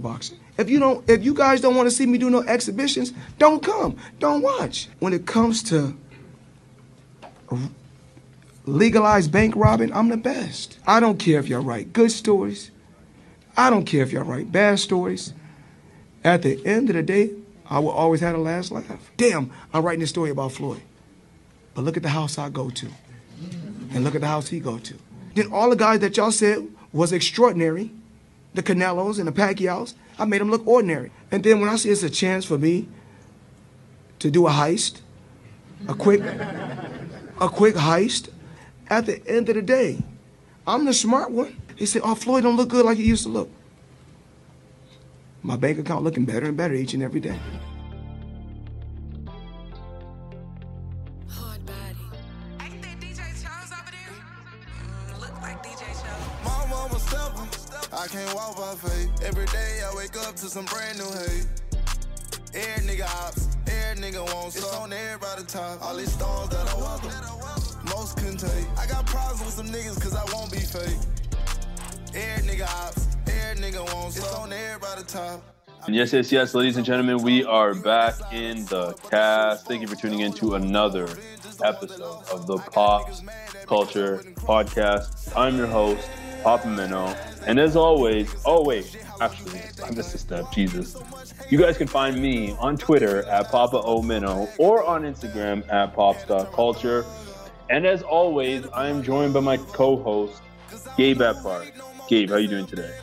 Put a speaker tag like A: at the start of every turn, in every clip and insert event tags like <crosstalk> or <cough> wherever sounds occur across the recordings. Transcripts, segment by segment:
A: Boxing. If you don't, if you guys don't want to see me do no exhibitions, don't come, don't watch. When it comes to legalized bank robbing, I'm the best. I don't care if y'all write good stories. I don't care if y'all write bad stories. At the end of the day, I will always have the last laugh. Damn, I'm writing this story about Floyd. But look at the house I go to. And look at the house he go to. Then all the guys that y'all said was extraordinary, the Canelos and the Pacquiaos, I made them look ordinary. And then when I see it's a chance for me to do a heist, a quick, a quick heist, at the end of the day, I'm the smart one. He said, "Oh, Floyd don't look good like he used to look." My bank account looking better and better each and every day.
B: I can't walk by faith. Every day I wake up to some brand new hate. Every nigga ops, every nigga wants It's on everybody top. All these storms that I welcome, most couldn't take. I got problems with some niggas cause I won't be fake. Every nigga ops, every nigga wants It's on everybody top.
C: And yes, yes, yes, ladies and gentlemen, we are back in the cast. Thank you for tuning in to another episode of the Pop Culture Podcast. I'm your host, Papa Minnow. And as always, oh wait, actually, I missed a step, Jesus. You guys can find me on Twitter at Papa O Minnow or on Instagram at pops.culture. And as always, I am joined by my co-host, Gabe Ephardt. Gabe, how are you doing today?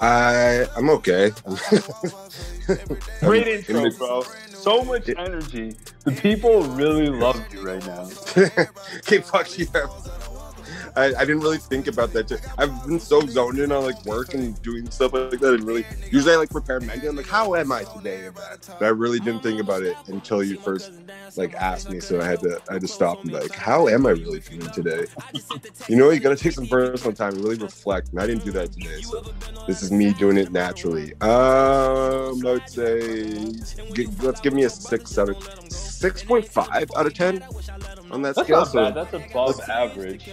D: I I'm okay. <laughs>
C: Great intro, bro. So much energy. The people really love you right now.
D: Okay, fuck you. I, I didn't really think about that. Too. I've been so zoned in on like work and doing stuff like that, and really usually I like prepare mentally. I'm like, how am I today? But I really didn't think about it until you first like asked me. So I had to I had to stop and be like, how am I really feeling today? You know, you got to take some personal time and really reflect. And I didn't do that today, so this is me doing it naturally. Um, let's say g- let's give me a six, seven, six point five out of ten on that
C: That's
D: scale.
C: not
D: so
C: bad. That's above average.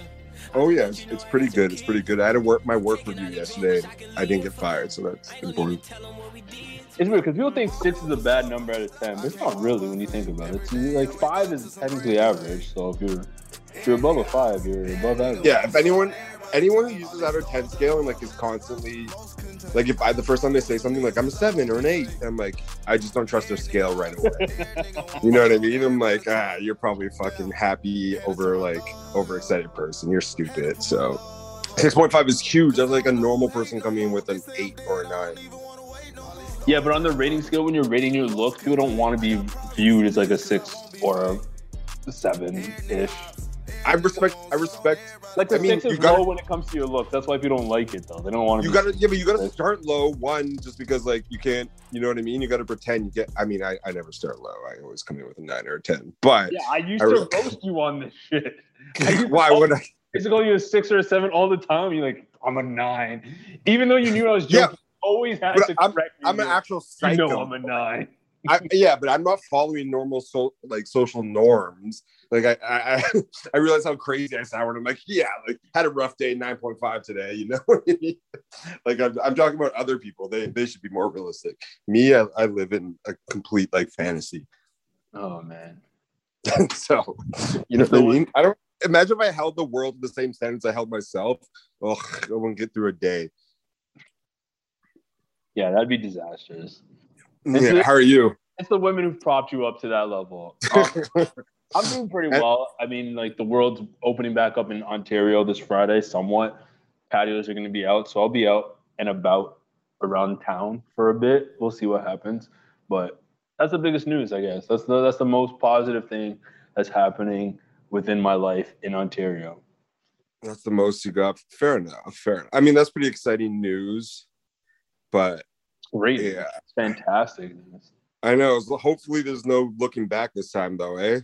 D: Oh yeah, it's, it's pretty good. It's pretty good. I had to work my work review yesterday. I didn't get fired, so that's important.
C: It's weird because people think six is a bad number out of ten, but it's not really when you think about it. Like five is technically average. So if you're if you're above a five, you're above average.
D: Yeah, if anyone anyone who uses out of ten scale and like is constantly like if I the first time they say something like I'm a seven or an eight, I'm like I just don't trust their scale right away. you know what I mean? I'm like ah, you're probably a fucking happy over like overexcited person. You're stupid. So. 6.5 is huge. That's like a normal person coming in with an 8 or a 9.
C: Yeah, but on the rating scale, when you're rating your look, people don't want to be viewed as like a six or a seven ish.
D: I respect. I respect.
C: Like the
D: I mean,
C: six is
D: gotta-
C: low when it comes to your look. That's why people don't like it though. They don't want to.
D: You gotta, yeah, but you gotta start low. One, just because like you can't, you know what I mean. You gotta pretend you get. I mean, I, I never start low. I always come in with a nine or a ten. But
C: Yeah, I used
D: I
C: to
D: re-
C: roast you on this shit. <laughs> To
D: why would I?
C: Used you a six or a seven all the time. You're like, I'm a nine, even though you knew I was
D: Yeah,
C: joking. always had to
D: I'm-
C: correct me.
D: I'm an actual
C: You know I'm a nine.
D: I, yeah, but I'm not following normal so like social norms. Like I, I, I- <laughs> I realize how crazy I sound. when I'm like, yeah, like had a rough day, nine point five today. You know, <laughs> I mean? like I'm, I'm talking about other people. They, they should be more realistic. Me, I, I live in a complete like fantasy.
C: Oh man. <laughs>
D: so, you know what I mean? I don't imagine if I held the world to the same standards I held myself. ugh, I wouldn't get through a day.
E: Yeah, that'd be disastrous. It's
D: Yeah,
E: the-
D: how are you?
E: It's the women who've propped you up to that level. <laughs> Um, I'm doing pretty well. I mean, like the world's opening back up in Ontario this Friday, somewhat. Patios are going to be out, so I'll be out and about around town for a bit. We'll see what happens, but that's the biggest news, I guess. That's the that's the most positive thing that's happening within my life in Ontario.
D: That's the most you got. Fair enough. Fair. Enough. I mean, that's pretty exciting news. But
E: Great,
D: yeah,
E: it's fantastic.
D: I know. Hopefully, there's no looking back this time, though, eh?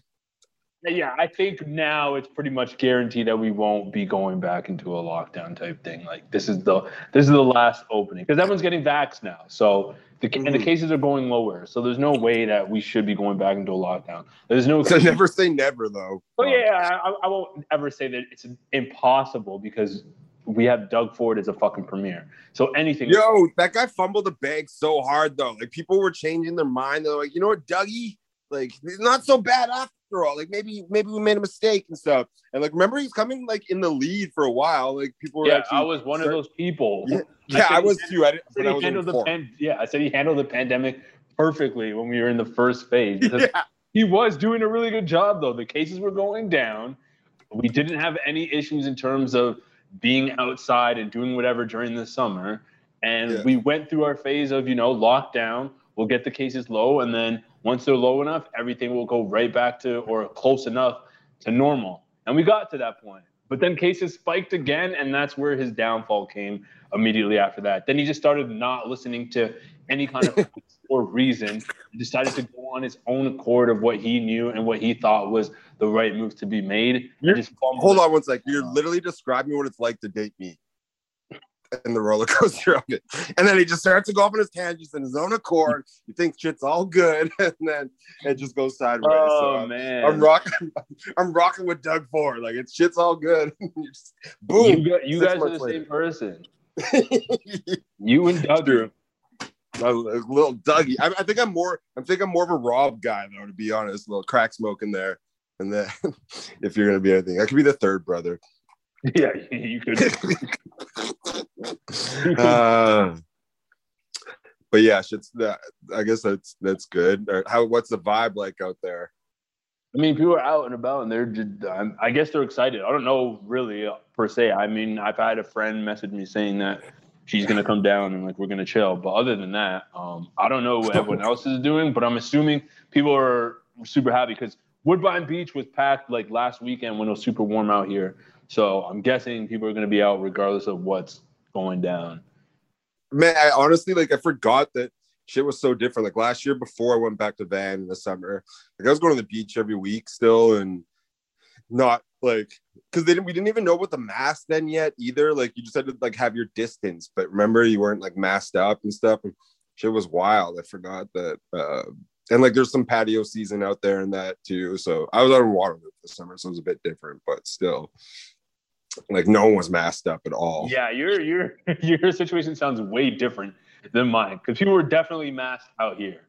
E: Yeah, I think now it's pretty much guaranteed that we won't be going back into a lockdown type thing. Like this is the this is the last opening because everyone's getting vaxxed now, so the and the
D: Mhm.
E: cases are going lower. So there's no way that we should be going back into a lockdown. There's no. <laughs>
D: So never say never, though.
E: Oh yeah, I, I won't ever say that it's impossible because we have Doug Ford as a fucking premier. So anything.
D: Yo, that guy fumbled the bag so hard, though. Like people were changing their mind. They're like, you know what, Dougie? Like, not so bad after all. Like maybe maybe we made a mistake and stuff. And like, remember, he's coming like in the lead for a while. Like people were
E: yeah. I was one of those people. <laughs>
D: Yeah,
E: I
D: yeah, I was too. I, didn't,
E: I said
D: I
E: he
D: was
E: handled the pan- yeah, I said he handled the pandemic perfectly when we were in the first phase. <laughs>
D: Yeah.
E: He was doing a really good job though. The cases were going down. We didn't have any issues in terms of being outside and doing whatever during the summer. And
D: Yeah.
E: we went through our phase of, you know, lockdown. We'll get the cases low and then once they're low enough, everything will go right back to or close enough to normal. And we got to that point. But then cases spiked again, and that's where his downfall came immediately after that. Then he just started not listening to any kind of <laughs> or reason. Decided to go on his own accord of what he knew and what he thought was the right move to be made. just
D: Hold on one sec. You're literally describing what it's like to date me and the roller coaster of it. And then he just starts to go off on his tangents in his own accord. You think shit's all good, <laughs> and then it just goes sideways.
E: Oh
D: so uh, I'm,
E: man,
D: I'm rocking. <laughs> I'm rocking with Doug Ford. Like it's shit's all good. Just- boom.
E: You, got, you guys are the
D: months
E: same person. You and Doug.
D: True. A little Dougie. I, I think I'm more. I think I'm more of a Rob guy though, to be honest. A little crack smoke in there, and then <laughs> if you're gonna be anything, I could be the third brother. <laughs>
E: Yeah, you could.
D: uh, <laughs> but yeah, shit's that. I guess that's that's good. Or how? What's the vibe like out there?
E: I mean, people are out and about, and they're just, um, I guess they're excited. I don't know really uh, per se. I mean, I've had a friend message me saying that she's gonna come down and like we're gonna chill. But other than that, um, I don't know what everyone else is doing. But I'm assuming people are super happy because Woodbine Beach was packed like last weekend when it was super warm out here. So I'm guessing people are gonna be out regardless of what's going down.
D: Man, I honestly like I forgot that shit was so different. Like last year before I went back to Van in the summer, like I was going to the beach every week still and not like because they didn't we didn't even know about the mask then yet either. Like you just had to like have your distance, but remember you weren't like masked up and stuff and shit was wild. I forgot that uh and like there's some patio season out there and that too. So I was out in Waterloo this summer, so it was a bit different, but still like no one was masked up at all.
E: Yeah, your your <laughs> your situation sounds way different than mine because people were definitely masked out here.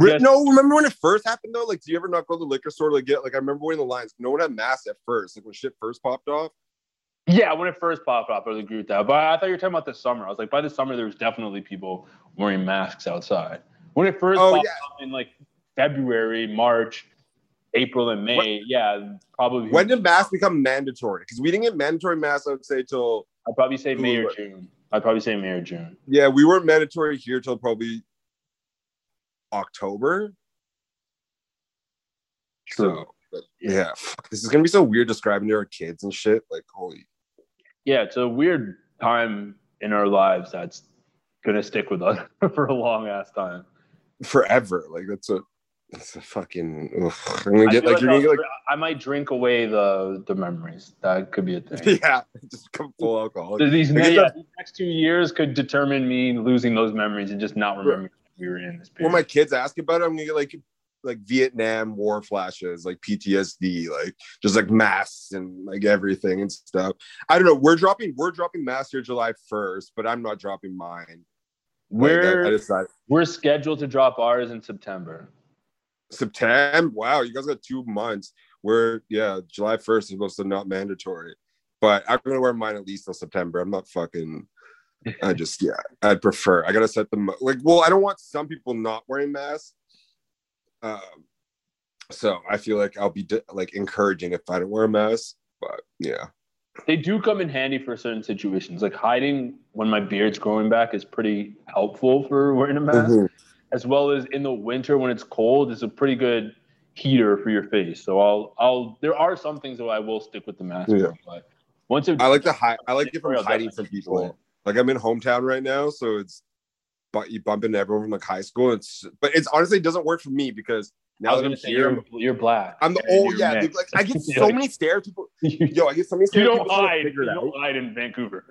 E: Guess-
D: no, remember when it first happened though? Like, do you ever not go to the liquor store to get like I remember in the lines? No one had masks at first. Like when shit first popped off.
E: Yeah, when it first popped off, I would agree with that. But I thought you were talking about the summer. I was like, by the summer, there was definitely people wearing masks outside. When it first
D: Oh,
E: popped
D: yeah.
E: up in like February, March, April, and May, yeah, probably.
D: When did masks become mandatory? Because we didn't get mandatory masks, I would say, till
E: I'd probably say May or June. I'd probably say May or June.
D: yeah, we weren't mandatory here till probably October.
E: True.
D: So but, yeah, fuck, this is gonna be so weird describing to our kids and shit. Like, holy
E: Yeah, it's a weird time in our lives that's gonna stick with us <laughs> for a long ass time.
D: forever. Like that's a that's a fucking ugh. I'm gonna get
E: feel
D: like you're gonna get like
E: I might drink away the the memories. That could be a thing. <laughs>
D: yeah, just come full alcohol.
E: These,
D: I
E: yeah, these next two years could determine me losing those memories and just not remembering we were in this period.
D: when my kids ask about it, I'm gonna get like like Vietnam war flashes, like PTSD, like just like masks and like everything and stuff. I don't know. We're dropping we're dropping mass here July 1st, but I'm not dropping mine.
E: We're
D: I decided
E: we're scheduled to drop ours in September.
D: September. Wow, you guys got two months. We're yeah, July 1st is supposed to not mandatory. but I'm gonna wear mine at least till September. I'm not fucking. I just yeah, I'd prefer. I gotta set them like. Well, I don't want some people not wearing masks. Um, so I feel like I'll be like encouraging if I don't wear a mask. But yeah,
E: They do come in handy for certain situations. Like hiding when my beard's growing back is pretty helpful for wearing a mask,
D: Mhm.
E: as well as in the winter when it's cold, it's a pretty good heater for your face. So I'll I'll there are some things that I will stick with the mask.
D: Yeah.
E: for, but once it,
D: I like to hide. I like it from hiding from people. Like I'm in hometown right now, so it's but you bump into everyone from like high school. It's but it's honestly it doesn't work for me because
E: I
D: now
E: was
D: that I'm
E: gonna say
D: here,
E: you're, you're black.
D: I'm the <laughs>
E: and
D: oh yeah,
E: mixed.
D: like I get <laughs> so
E: like-
D: many stares. People, yo, I get so many stares.
E: don't
D: people trying to
E: hide. You
D: figure it out.
E: don't hide in Vancouver.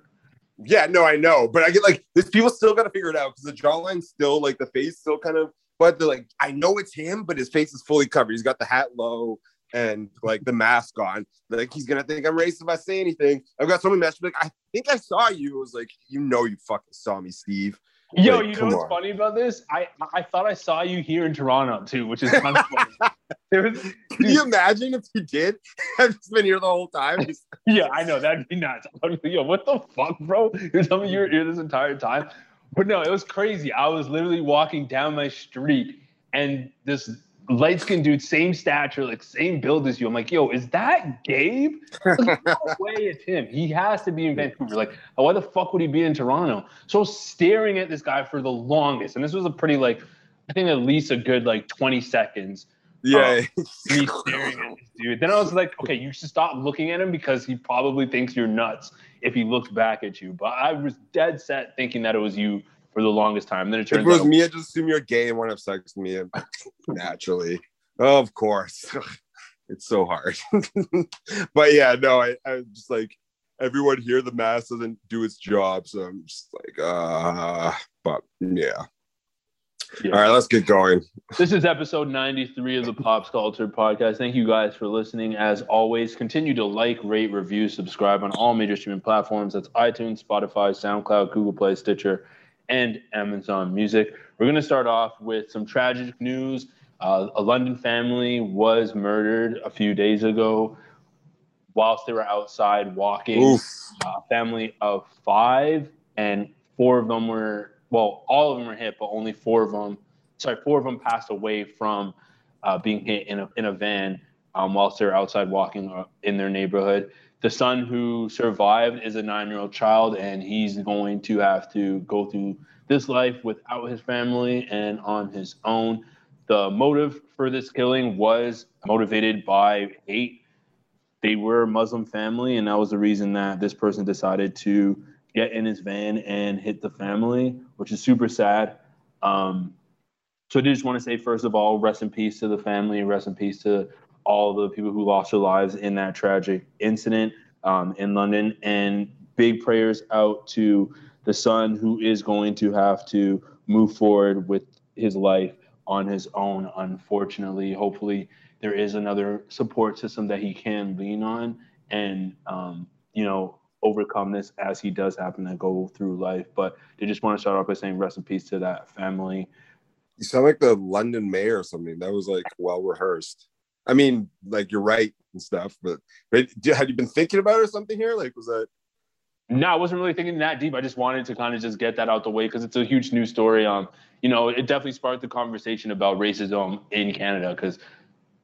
D: Yeah, no, I know, but I get like this. People still got to figure it out because the jawline's still like the face still kind of, but they're like, I know it's him, but his face is fully covered. He's got the hat low and like the mask on. Like he's gonna think I'm racist if I say anything. I've got so many messages like, I think I saw you. It was like, you know, you fucking saw me, Steve.
E: Yo,
D: Like,
E: you know what's
D: on.
E: funny about this? I I thought I saw you here in Toronto too, which is kind of <laughs> funny. Was,
D: Can you imagine if you did? <laughs> I've just been here the whole time. <laughs>
E: Yeah, I know that'd be nuts. Yo, what the fuck, bro? You're telling me you're here this entire time? But no, it was crazy. I was literally walking down my street, and this light skinned dude, same stature, like same build as you. I'm like, yo, is that Gabe? Like, <laughs> no way it's him. He has to be in Vancouver. Like, why the fuck would he be in Toronto? So staring at this guy for the longest, and this was a pretty like, I think at least a good like 20 seconds.
D: yeah, <laughs>
E: Me staring at this dude. Then I was like, okay, you should stop looking at him because he probably thinks you're nuts if he looks back at you. But I was dead set thinking that it was you for the longest time. Then it turns if
D: it was
E: out
D: me, I just assume you're gay and want to have sex with me. <laughs> Naturally, of course, <laughs> it's so hard. <laughs> but yeah, no, I, I just like everyone here. The mask doesn't do its job, so I'm just like, uh, but yeah.
E: Yeah.
D: All right, let's get going.
E: This is episode 93 of the Pop Culture Podcast. Thank you guys for listening. As always, continue to like, rate, review, subscribe on all major streaming platforms. That's iTunes, Spotify, SoundCloud, Google Play, Stitcher, and Amazon Music. We're going to start off with some tragic news. Uh, a London family was murdered a few days ago whilst they were outside walking a family of five, and four of them were well, all of them were hit, but only four of them, sorry, four of them passed away from uh, being hit in a in a van um, whilst they were outside walking uh, in their neighborhood. The son who survived is a nine-year-old child, and he's going to have to go through this life without his family and on his own. The motive for this killing was motivated by hate they were a Muslim family, and that was the reason that this person decided to get in his van and hit the family, which is super sad. Um, so I just want to say, first of all, rest in peace to the family, rest in peace to all the people who lost their lives in that tragic incident um, in London, and big prayers out to the son who is going to have to move forward with his life on his own. Unfortunately, hopefully there is another support system that he can lean on and um, you know overcome this as he does happen to go through life but they just want to start off by saying rest in peace to that family
D: You sound like the London mayor or something. That was like well rehearsed. I mean, like you're right and stuff, but, but had you been thinking about it or something here? Like, was that?
E: no i wasn't really thinking that deep i just wanted to kind of just get that out the way because it's a huge news story um you know it definitely sparked the conversation about racism in canada because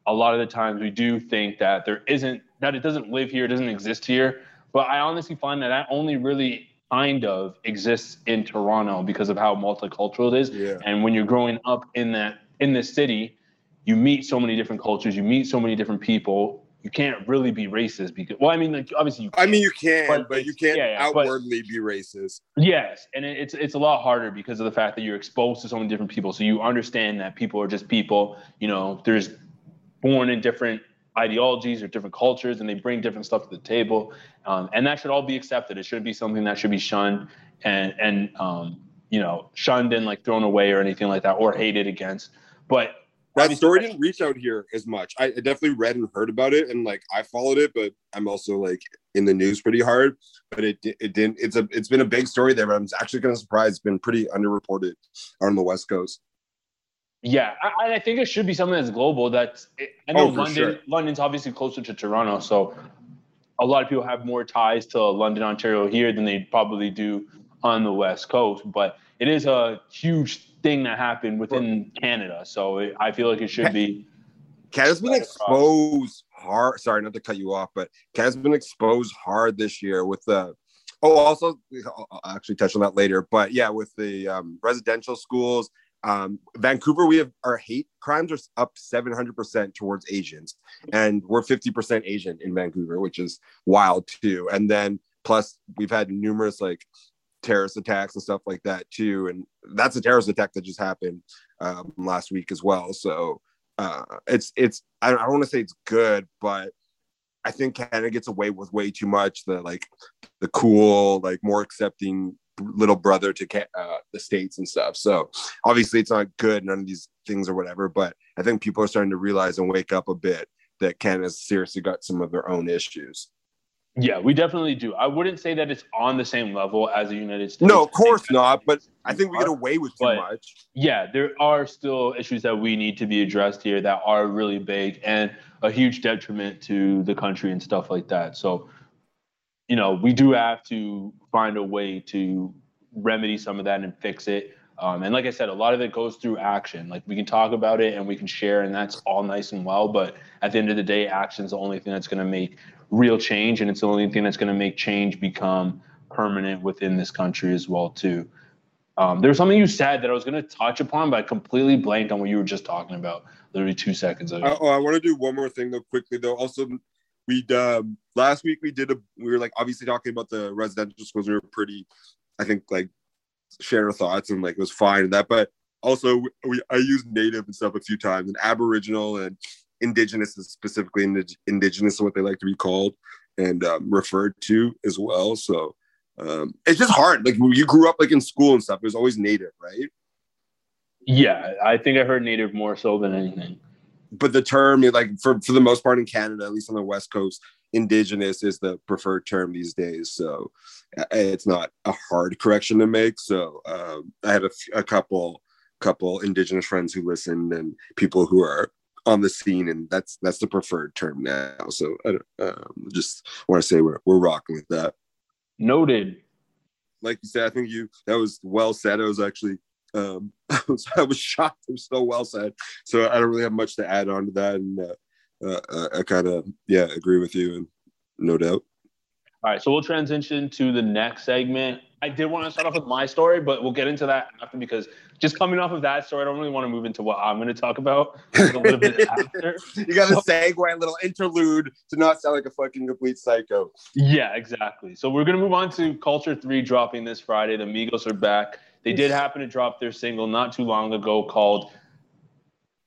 E: a lot of the times we do think that there isn't that it doesn't live here, it doesn't exist here. But I honestly find that that only really kind of exists in Toronto because of how multicultural it is.
D: Yeah.
E: And when you're growing up in that in this city, you meet so many different cultures, you meet so many different people. You can't really be racist because well, I mean, like, obviously you.
D: I mean, you can,
E: But
D: but, you can't
E: yeah, yeah, but-
D: outwardly be racist.
E: Yes, and it- it's it's a lot harder because of the fact that you're exposed to so many different people. So you understand that people are just people. You know, there's born in different ideologies or different cultures, and they bring different stuff to the table, um, and that should all be accepted. It shouldn't be something that should be shunned and and um, you know shunned and like thrown away or anything like that or hated against. But
D: That story didn't reach out here as much. I definitely read and heard about it, and like I followed it, but I'm also like in the news pretty hard. But it it didn't. It's a it's been a big story there, but I'm actually kind of surprised. It's been pretty underreported on the West Coast.
E: Yeah, I, I think it should be something that's global. That's eh, I know
D: Oh,
E: London.
D: sure.
E: London's obviously closer to Toronto, so a lot of people have more ties to London, Ontario here than they probably do on the West Coast. But it is a huge thing that happened within Canada. So it, I feel like it should be.
D: Canada's been exposed hard. Sorry, not to cut you off, but Canada's been exposed hard this year with the. Oh, also, I'll I'll actually touch on that later. But yeah, with the um, residential schools, um, Vancouver, we have our hate crimes are up 700% towards Asians, and we're 50% Asian in Vancouver, which is wild too. And then plus, we've had numerous like terrorist attacks and stuff like that too. And that's a terrorist attack that just happened um, last week as well. So uh, it's it's I don't, want to say it's good, but I think Canada gets away with way too much. The like the cool, like more accepting little brother to uh, the states and stuff. So obviously it's not good, none of these things or whatever. But I think people are starting to realize and wake up a bit that Canada's seriously got some of their own issues.
E: Yeah, we definitely do. I wouldn't say that it's on the same level as the United States.
D: No, of course not. But I think we get away with too
E: But-
D: much.
E: yeah, there are still issues that we need to be addressed here that are really big and a huge detriment to the country and stuff like that. So, you know, we do have to find a way to remedy some of that and fix it. Um, and like I said, a lot of it goes through action. Like we can talk about it and we can share, and that's all nice and well. But at the end of the day, action is the only thing that's going to make real change, and it's the only thing that's going to make change become permanent within this country as well, too. Um, there was something you said that I was going to touch upon, but I completely blanked on what you were just talking about. Literally two seconds ago.
D: Uh, oh, I want to do one more thing though, quickly though. Also, we um, last week we did a we were like obviously talking about the residential schools. We were pretty, I think, like share our thoughts and like it was fine and that. But also, we I used native and stuff a few times, and Aboriginal and Indigenous is specifically indig- Indigenous is what they like to be called and um, referred to as well. So um, it's just hard. Like when you grew up like in school and stuff, it was always native, right?
E: yeah, I think I heard native more so than anything.
D: but the term like for for the most part in canada at least on the west coast indigenous is the preferred term these days so uh, it's not a hard correction to make so um, i have a, f- a couple couple indigenous friends who listen and people who are on the scene and that's that's the preferred term now. So i don't, um, just want to say we're, we're rocking with that.
E: Noted.
D: like you said i think you that was well said. I was actually um <laughs> I was, I was shocked. It was so well said. So i don't really have much to add on to that and uh, uh, uh, i kind of yeah agree with you and no doubt.
E: All right, so we'll transition to the next segment. I did want to start off with my story, but we'll get into that after because just coming off of that story, I don't really want to move into what I'm going to talk about <laughs> a little bit after.
D: you got a segue a little interlude to not sound like a fucking complete psycho
E: Yeah, exactly. So we're gonna move on to Culture Three dropping this Friday. The Migos are back. They did happen to drop their single not too long ago called,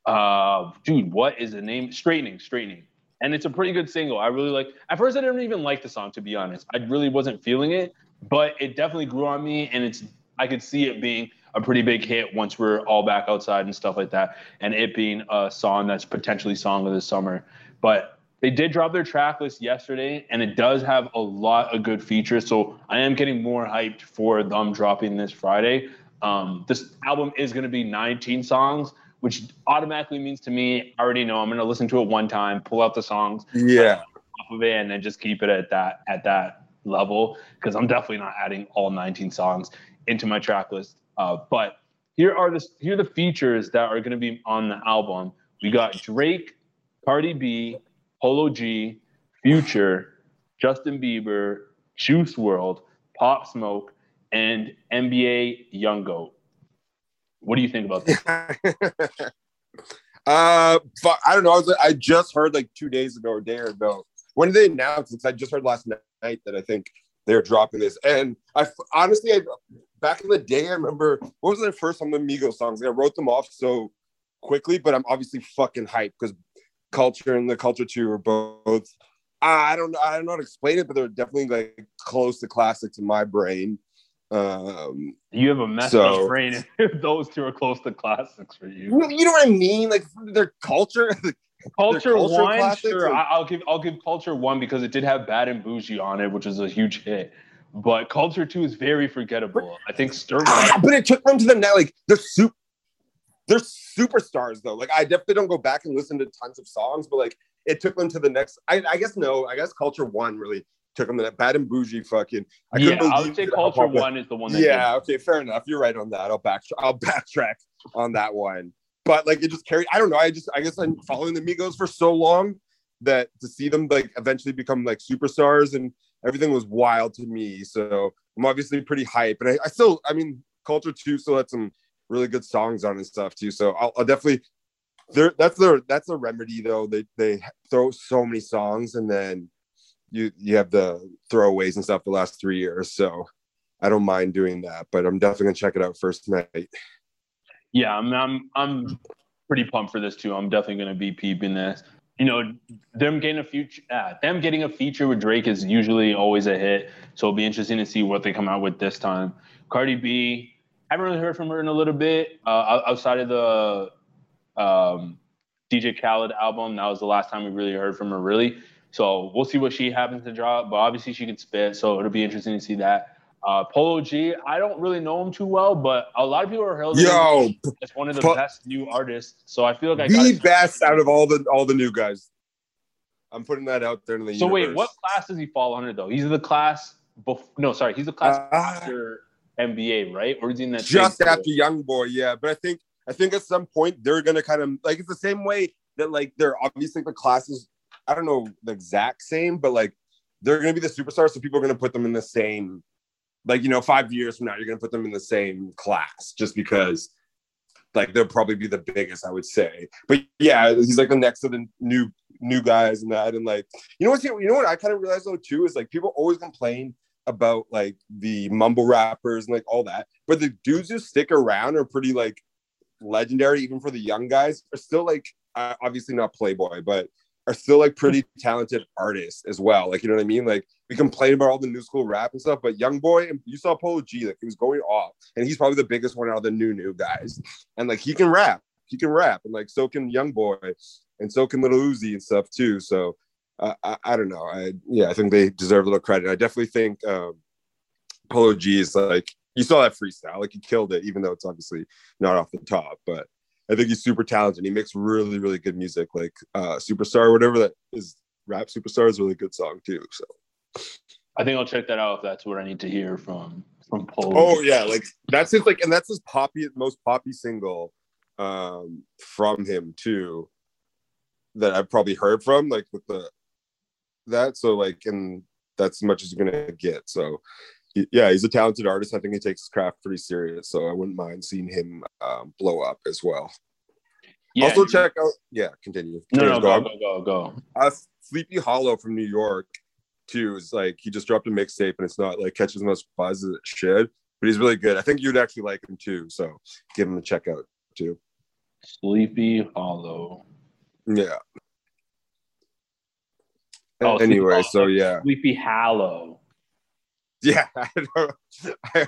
E: uh, dude, what is the name? Straightening, straightening. And it's a pretty good single. I really like. At first, I didn't even like the song to be honest. I really wasn't feeling it, but it definitely grew on me, and it's. I could see it being a pretty big hit once we're all back outside and stuff like that, and it being a song that's potentially song of the summer. But they did drop their track list yesterday, and it does have a lot of good features. So I am getting more hyped for them dropping this Friday. Um, this album is going to be 19 songs, which automatically means to me, I already know I'm going to listen to it one time, pull out the songs
D: yeah
E: off of it, and then just keep it at that at that level because I'm definitely not adding all 19 songs into my track list. Uh, but here are the here are the features that are going to be on the album. We got Drake, Cardi B, Polo G, Future, Justin Bieber, Juice WRLD, Pop Smoke, and NBA YoungBoy. What do you think about this? <laughs>
D: uh i don't know. I, was, I just heard like two days ago or day ago when did they announce this? I just heard last night that i think they're dropping this. And i honestly I, back in the day i remember what was their first of the migos songs? I wrote them off so quickly but i'm obviously fucking hyped because culture and the culture two are both i don't know i don't know how to explain it but they're definitely like close to classics in my brain um
E: You have a messed
D: So-
E: up brain <laughs> those two are close to classics for you.
D: you know what i mean like their culture <laughs>
E: Culture
D: cultural
E: one,
D: classics
E: sure.
D: or-
E: I'll give I'll give Culture one because it did have Bad and Bougie on it, which is a huge hit. But Culture two is very forgettable. I think Stir
D: Ah, but it took them to the net. Like they're super, they're superstars though. Like I definitely don't go back and listen to tons of songs, but like it took them to the next. I, I guess no. I guess Culture One really took them to that bad and bougie fucking. I
E: yeah, I would say Culture One is the one
D: yeah, okay, fair enough. You're right on that. I'll back I'll <laughs> backtrack on that one. But like it just carried. I don't know. I just I guess I'm following the Migos for so long that to see them like eventually become like superstars and everything was wild to me. So I'm obviously pretty hype. And I, I still, I mean, Culture Two still had some really good songs on and stuff too. So I'll, I'll definitely. There, that's their that's a remedy though. They they throw so many songs and then you you have the throwaways and stuff the last three years. So I don't mind doing that, but I'm definitely gonna check it out first night.
E: Yeah, I'm, I'm I'm pretty pumped for this too. I'm definitely gonna be peeping this. You know, them getting a feature, uh, them getting a feature with Drake is usually always a hit. So it'll be interesting to see what they come out with this time. Cardi B, haven't really heard from her in a little bit. Uh, outside of the um, DJ Khaled album, that was the last time we really heard from her. Really, so we'll see what she happens to drop. But obviously, she can spit, so it'll be interesting to see that. Uh, Polo G, I don't really know him too well, but a lot of people are him
D: Yo,
E: as one of the
D: Po-
E: best new artists. So I feel like I
D: the best out of all the all the new guys. I'm putting that out there in the
E: So wait, what class does he fall under though? He's the class. Bef- no, sorry, he's the class
D: Uh,
E: after NBA, right? Or is he in that
D: just after Young Boy, yeah. But I think I think at some point they're gonna kind of like it's the same way that like they're obviously the classes. I don't know the exact same, but like they're gonna be the superstars, so people are gonna put them in the same. Like you know, five years from now, you're gonna put them in the same class just because, like they'll probably be the biggest, I would say. But yeah, he's like the next of the new new guys and that, and like you know what you know what I kind of realized though too is like people always complain about like the mumble rappers and like all that, but the dudes who stick around are pretty like legendary, even for the young guys. Are still like uh, obviously not Playboy, but are still like pretty <laughs> talented artists as well. Like you know what I mean? Like we complain about all the new school rap and stuff, but Young Boy, you saw Polo G, like he was going off, and he's probably the biggest one out of the new new guys. And like he can rap, he can rap, and like so can Young Boy, and so can Little Uzi and stuff too. So uh, I, I don't know. I yeah, I think they deserve a little credit. I definitely think um, Polo G is like you saw that freestyle, like he killed it, even though it's obviously not off the top, but. I think he's super talented. He makes really, really good music, like uh, Superstar, whatever that is. Rap Superstar is a really good song too. So,
E: I think I'll check that out if that's what I need to hear from from Polo.
D: oh yeah, like that's his like, and that's his poppy, most poppy single um, from him too. That I've probably heard from, like with the that. So like, and that's as much as you're gonna get. So, yeah, he's a talented artist. I think he takes his craft pretty serious. So I wouldn't mind seeing him um, blow up as well.
E: yeah.
D: also check out. Yeah, continue.
E: No, no,
D: Go
E: go, go, go,
D: uh, Sleepy Hallow from New York too is like he just dropped a mixtape and it's not like catches as much buzz as it should, but he's really good. I think you'd actually like him too, so give him a check out too.
E: Sleepy Hallow.
D: Yeah.
E: Oh, Sleepy
D: anyway,
E: Hallow.
D: so yeah,
E: Sleepy Hallow.
D: Yeah. <laughs> I don't, I,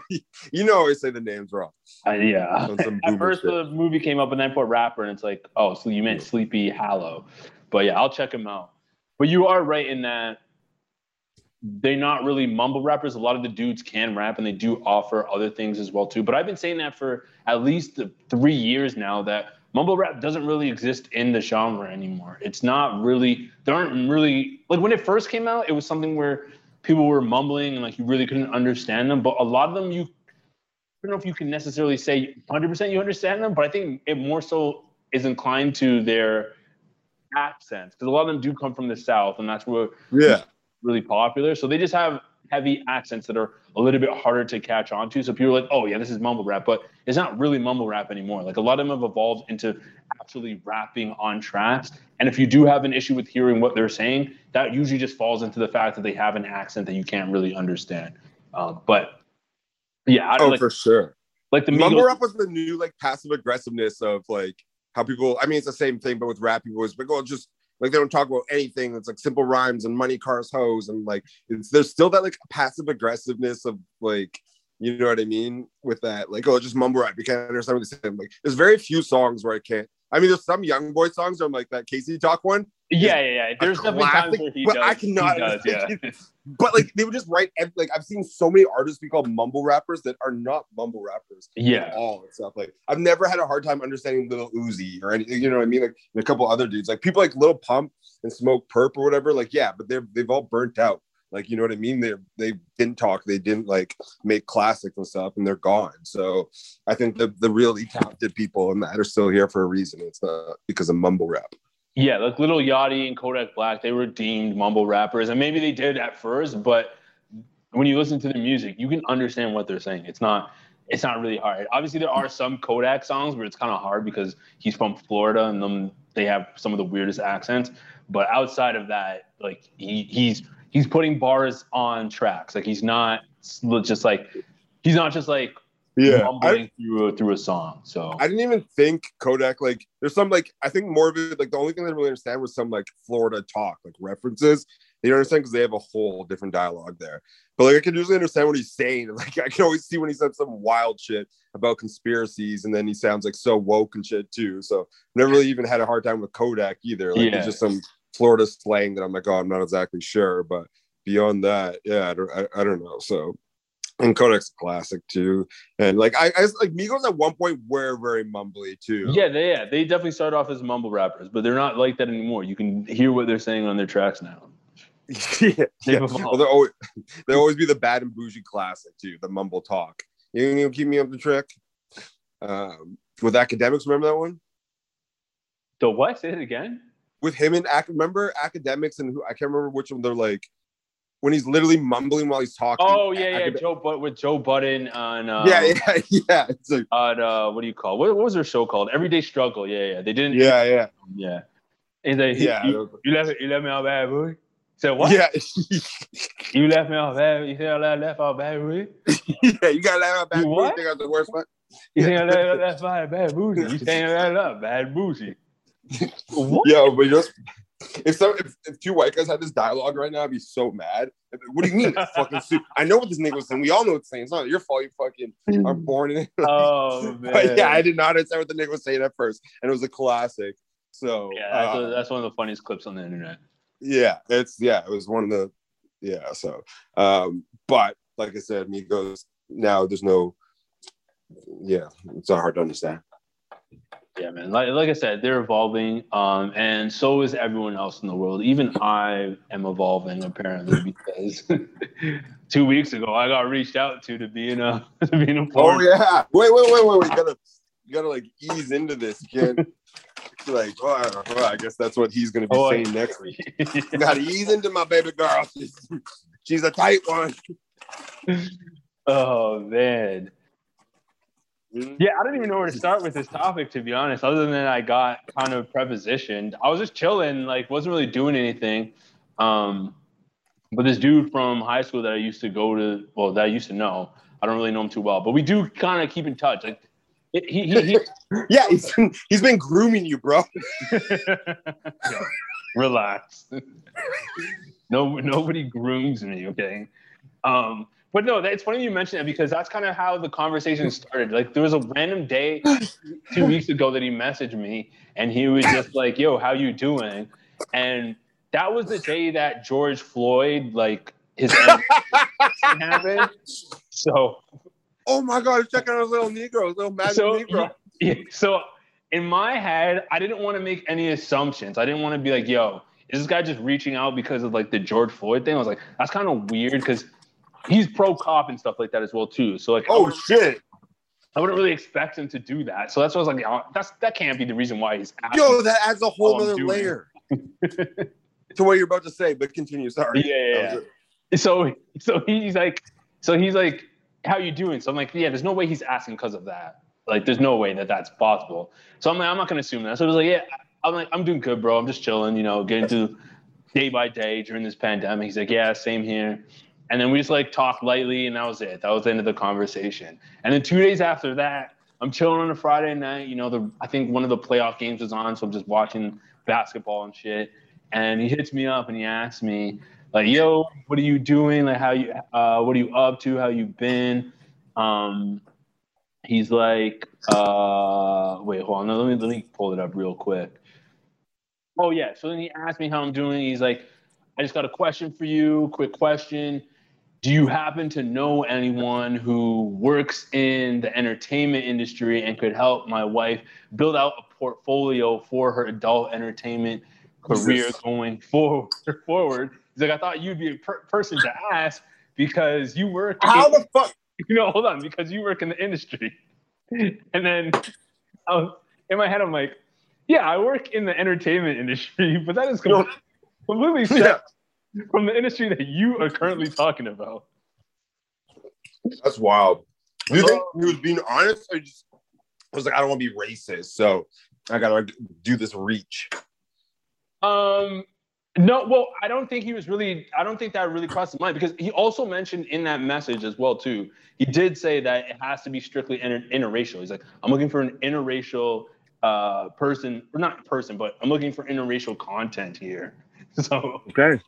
D: you know, I always say the names wrong.
E: Uh, yeah.
D: Some <laughs>
E: At first,
D: shit.
E: the movie came up and then I put rapper, and it's like, oh, so you meant Sleepy Hallow. But yeah, I'll check him out. But you are right in that they're not really mumble rappers. A lot of the dudes can rap, and they do offer other things as well too. But I've been saying that for at least three years now that mumble rap doesn't really exist in the genre anymore. It's not really. There aren't really like when it first came out, it was something where people were mumbling and like you really couldn't understand them. But a lot of them you I don't know if you can necessarily say 100% you understand them, but I think it more so is inclined to their accents because a lot of them do come from the South, and that's where
D: Yeah,
E: really popular. So they just have heavy accents that are a little bit harder to catch on to. So people are like, oh, yeah, this is mumble rap, but it's not really mumble rap anymore. Like a lot of them have evolved into actually rapping on tracks. And if you do have an issue with hearing what they're saying, that usually just falls into the fact that they have an accent that you can't really understand. Um, but yeah, I
D: oh
E: like,
D: for sure.
E: like the
D: Mumble
E: Migos-
D: rap was the new like passive aggressiveness of like how people. I mean, it's the same thing, but with rap, people always like, oh, just like they don't talk about anything. It's like simple rhymes and money, cars, hoes, and like there's still that like passive aggressiveness of like you know what I mean with that. Like, oh, just mumble rap. You can't understand what they're saying. Like, there's very few songs where I can't. I mean, there's some young boy songs. I'm like that Kacey Talk one.
E: Yeah, yeah, yeah. There's definitely times where he
D: but
E: does.
D: I cannot.
E: Does, yeah. <laughs>
D: but like they would just write like I've seen so many artists be called mumble rappers that are not mumble rappers
E: Yeah.
D: at all and stuff. Like I've never had a hard time understanding Little Uzi or anything. You know what I mean? Like a couple other dudes, like people like Little Pump and Smokepurpp or whatever. Like yeah, but they're they've all burnt out. Like you know what I mean? They they didn't talk. They didn't like make classics and stuff, and they're gone. So I think the the really talented people and that are still here for a reason. It's not because of mumble rap.
E: Yeah, like Little Yachty and Kodak Black, they were deemed mumble rappers, and maybe they did at first, but when you listen to the music, you can understand what they're saying. It's not it's not really hard. Obviously, there are some Kodak songs where it's kind of hard because he's from Florida and them they have some of the weirdest accents. But outside of that, like he, he's he's putting bars on tracks. Like he's not just like he's not just like
D: Yeah, I,
E: through a, through a song. So
D: I didn't even think Kodak like there's some like I think more of it like the only thing I really understand was some like Florida talk like references. You understand because they have a whole different dialogue there. But like I can usually understand what he's saying. <laughs> Like I can always see when he said some wild shit about conspiracies, and then he sounds like so woke and shit too. So never really even had a hard time with Kodak either. Like
E: Yeah.
D: it's just some Florida slang that I'm like, oh, I'm not exactly sure. But beyond that, yeah, I don't, I, I don't know. So and Kodak's a classic too. And like I, I like Migos at one point were very mumbly too.
E: Yeah, they yeah, they definitely start off as mumble rappers, but they're not like that anymore. You can hear what they're saying on their tracks now. <laughs>
D: yeah, yeah. Well, they're always <laughs> they always be the bad and bougie classic too, the mumble talk. You know, keep me up the trick. Um, with Akademiks, remember that one?
E: The what? Say it again.
D: With him and ac- remember Akademiks and who I can't remember which one. They're like when he's literally mumbling while he's talking.
E: Oh yeah, yeah, Joe but with Joe Budden on um,
D: yeah, <laughs> yeah, yeah. It's like
E: on uh, what do you call what, what was their show called? Everyday Struggle. Yeah, yeah. They didn't.
D: yeah, yeah,
E: yeah. And they,
D: yeah,
E: you, you left you left me out bad, boy. Said what?
D: yeah. <laughs>
E: You left me <laughs> out bad. You think I left, left out bad, boy?
D: yeah. You gotta laugh about
E: You what?
D: think I was the worst one.
E: You think I left, left out bad bougie? You saying that up bad bougie? what?
D: Yo, but just <laughs> if some if, if two white guys had this dialogue right now, I'd be so mad. What do you mean? fucking suit? I know what this nigga was saying. We all know what it's saying. It's not your fault. You fucking are born in it.
E: Oh man. <laughs>
D: but yeah, I did not understand what the nigga was saying at first, and it was a classic. So
E: Yeah, that's,
D: uh,
E: that's one of the funniest clips on the internet.
D: yeah, it's yeah, it was one of the yeah. So, um, but like I said, Migos now there's no yeah, it's not hard to understand.
E: Yeah, man. Like, like I said, they're evolving, um, and so is everyone else in the world. Even I am evolving, apparently, because <laughs> two weeks ago I got reached out to to be in a <laughs> to be in a
D: Oh yeah, wait, wait, wait, wait, wait. You gotta you gotta like ease into this, kid. like, well, well, I guess that's what he's gonna be
E: Oh,
D: saying next week. You gotta ease into my baby girl. <laughs> She's, she's a tight one.
E: oh man. Yeah, I don't even know where to start with this topic, to be honest. Other than I got kind of prepositioned, I was just chilling, like wasn't really doing anything. Um, but this dude from high school that I used to go to, well, that I used to know, I don't really know him too well, but we do kind of keep in touch. Like, he, he, he <laughs>
D: Yeah, he's been, he's been grooming you, bro. <laughs>
E: relax. <laughs> no, nobody grooms me. Okay. Um, but no, it's funny you mentioned it because that's kind of how the conversation started. Like there was a random day <laughs> two weeks ago that he messaged me and he was just like, "Yo, how you doing?" And that was the day that George Floyd, like his <laughs> happened. So
D: Oh my god, he's checking out his little Negro, little magic
E: so,
D: Negro.
E: yeah, so in my head, I didn't want to make any assumptions. I didn't want to be like, yo, is this guy just reaching out because of like the George Floyd thing? I was like, that's kind of weird because he's pro cop and stuff like that as well too. So like,
D: Oh
E: wouldn't-
D: shit.
E: I wouldn't really expect him to do that. So that's what I was like, that's that can't be the reason why he's asking.
D: Yo, that adds a whole
E: Oh,
D: other layer <laughs> to what you're about to say, but continue. Sorry.
E: Yeah, yeah, yeah. so so he's like so he's like how you doing so i'm like yeah there's no way he's asking because of that like there's no way that that's possible so i'm like i'm not gonna assume that so it was like yeah i'm like i'm doing good bro i'm just chilling you know getting through day by day during this pandemic he's like yeah same here and then we just like talked lightly and that was it that was the end of the conversation and then two days after that i'm chilling on a friday night you know the i think one of the playoff games was on so i'm just watching basketball and shit and he hits me up and he asks me like, yo, what are you doing? Like, how you, uh, what are you up to? How you been? Um, he's like, uh, wait, hold on, let me let me pull it up real quick. oh yeah. So then he asked me how I'm doing. He's like, I just got a question for you. Quick question. Do you happen to know anyone who works in the entertainment industry and could help my wife build out a portfolio for her adult entertainment career going forward? Forward. He's like, I thought you'd be a per- person to ask because you work.
D: How
E: in-
D: the fuck? <laughs>
E: you know, hold on, because you work in the industry. And then I was, in my head, I'm like, yeah, I work in the entertainment industry, <laughs> but that is com- completely separate from the industry that you are currently talking about.
D: That's wild. Do you think he was being honest or just was like, I don't want to be racist, so I gotta do this reach?
E: Um, no, well, I don't think he was really. I don't think that really crossed his mind because he also mentioned in that message as well too. He did say that it has to be strictly inter- interracial. He's like, I'm looking for an interracial uh, person, or not person, but I'm looking for interracial content here. <laughs> So
D: Okay.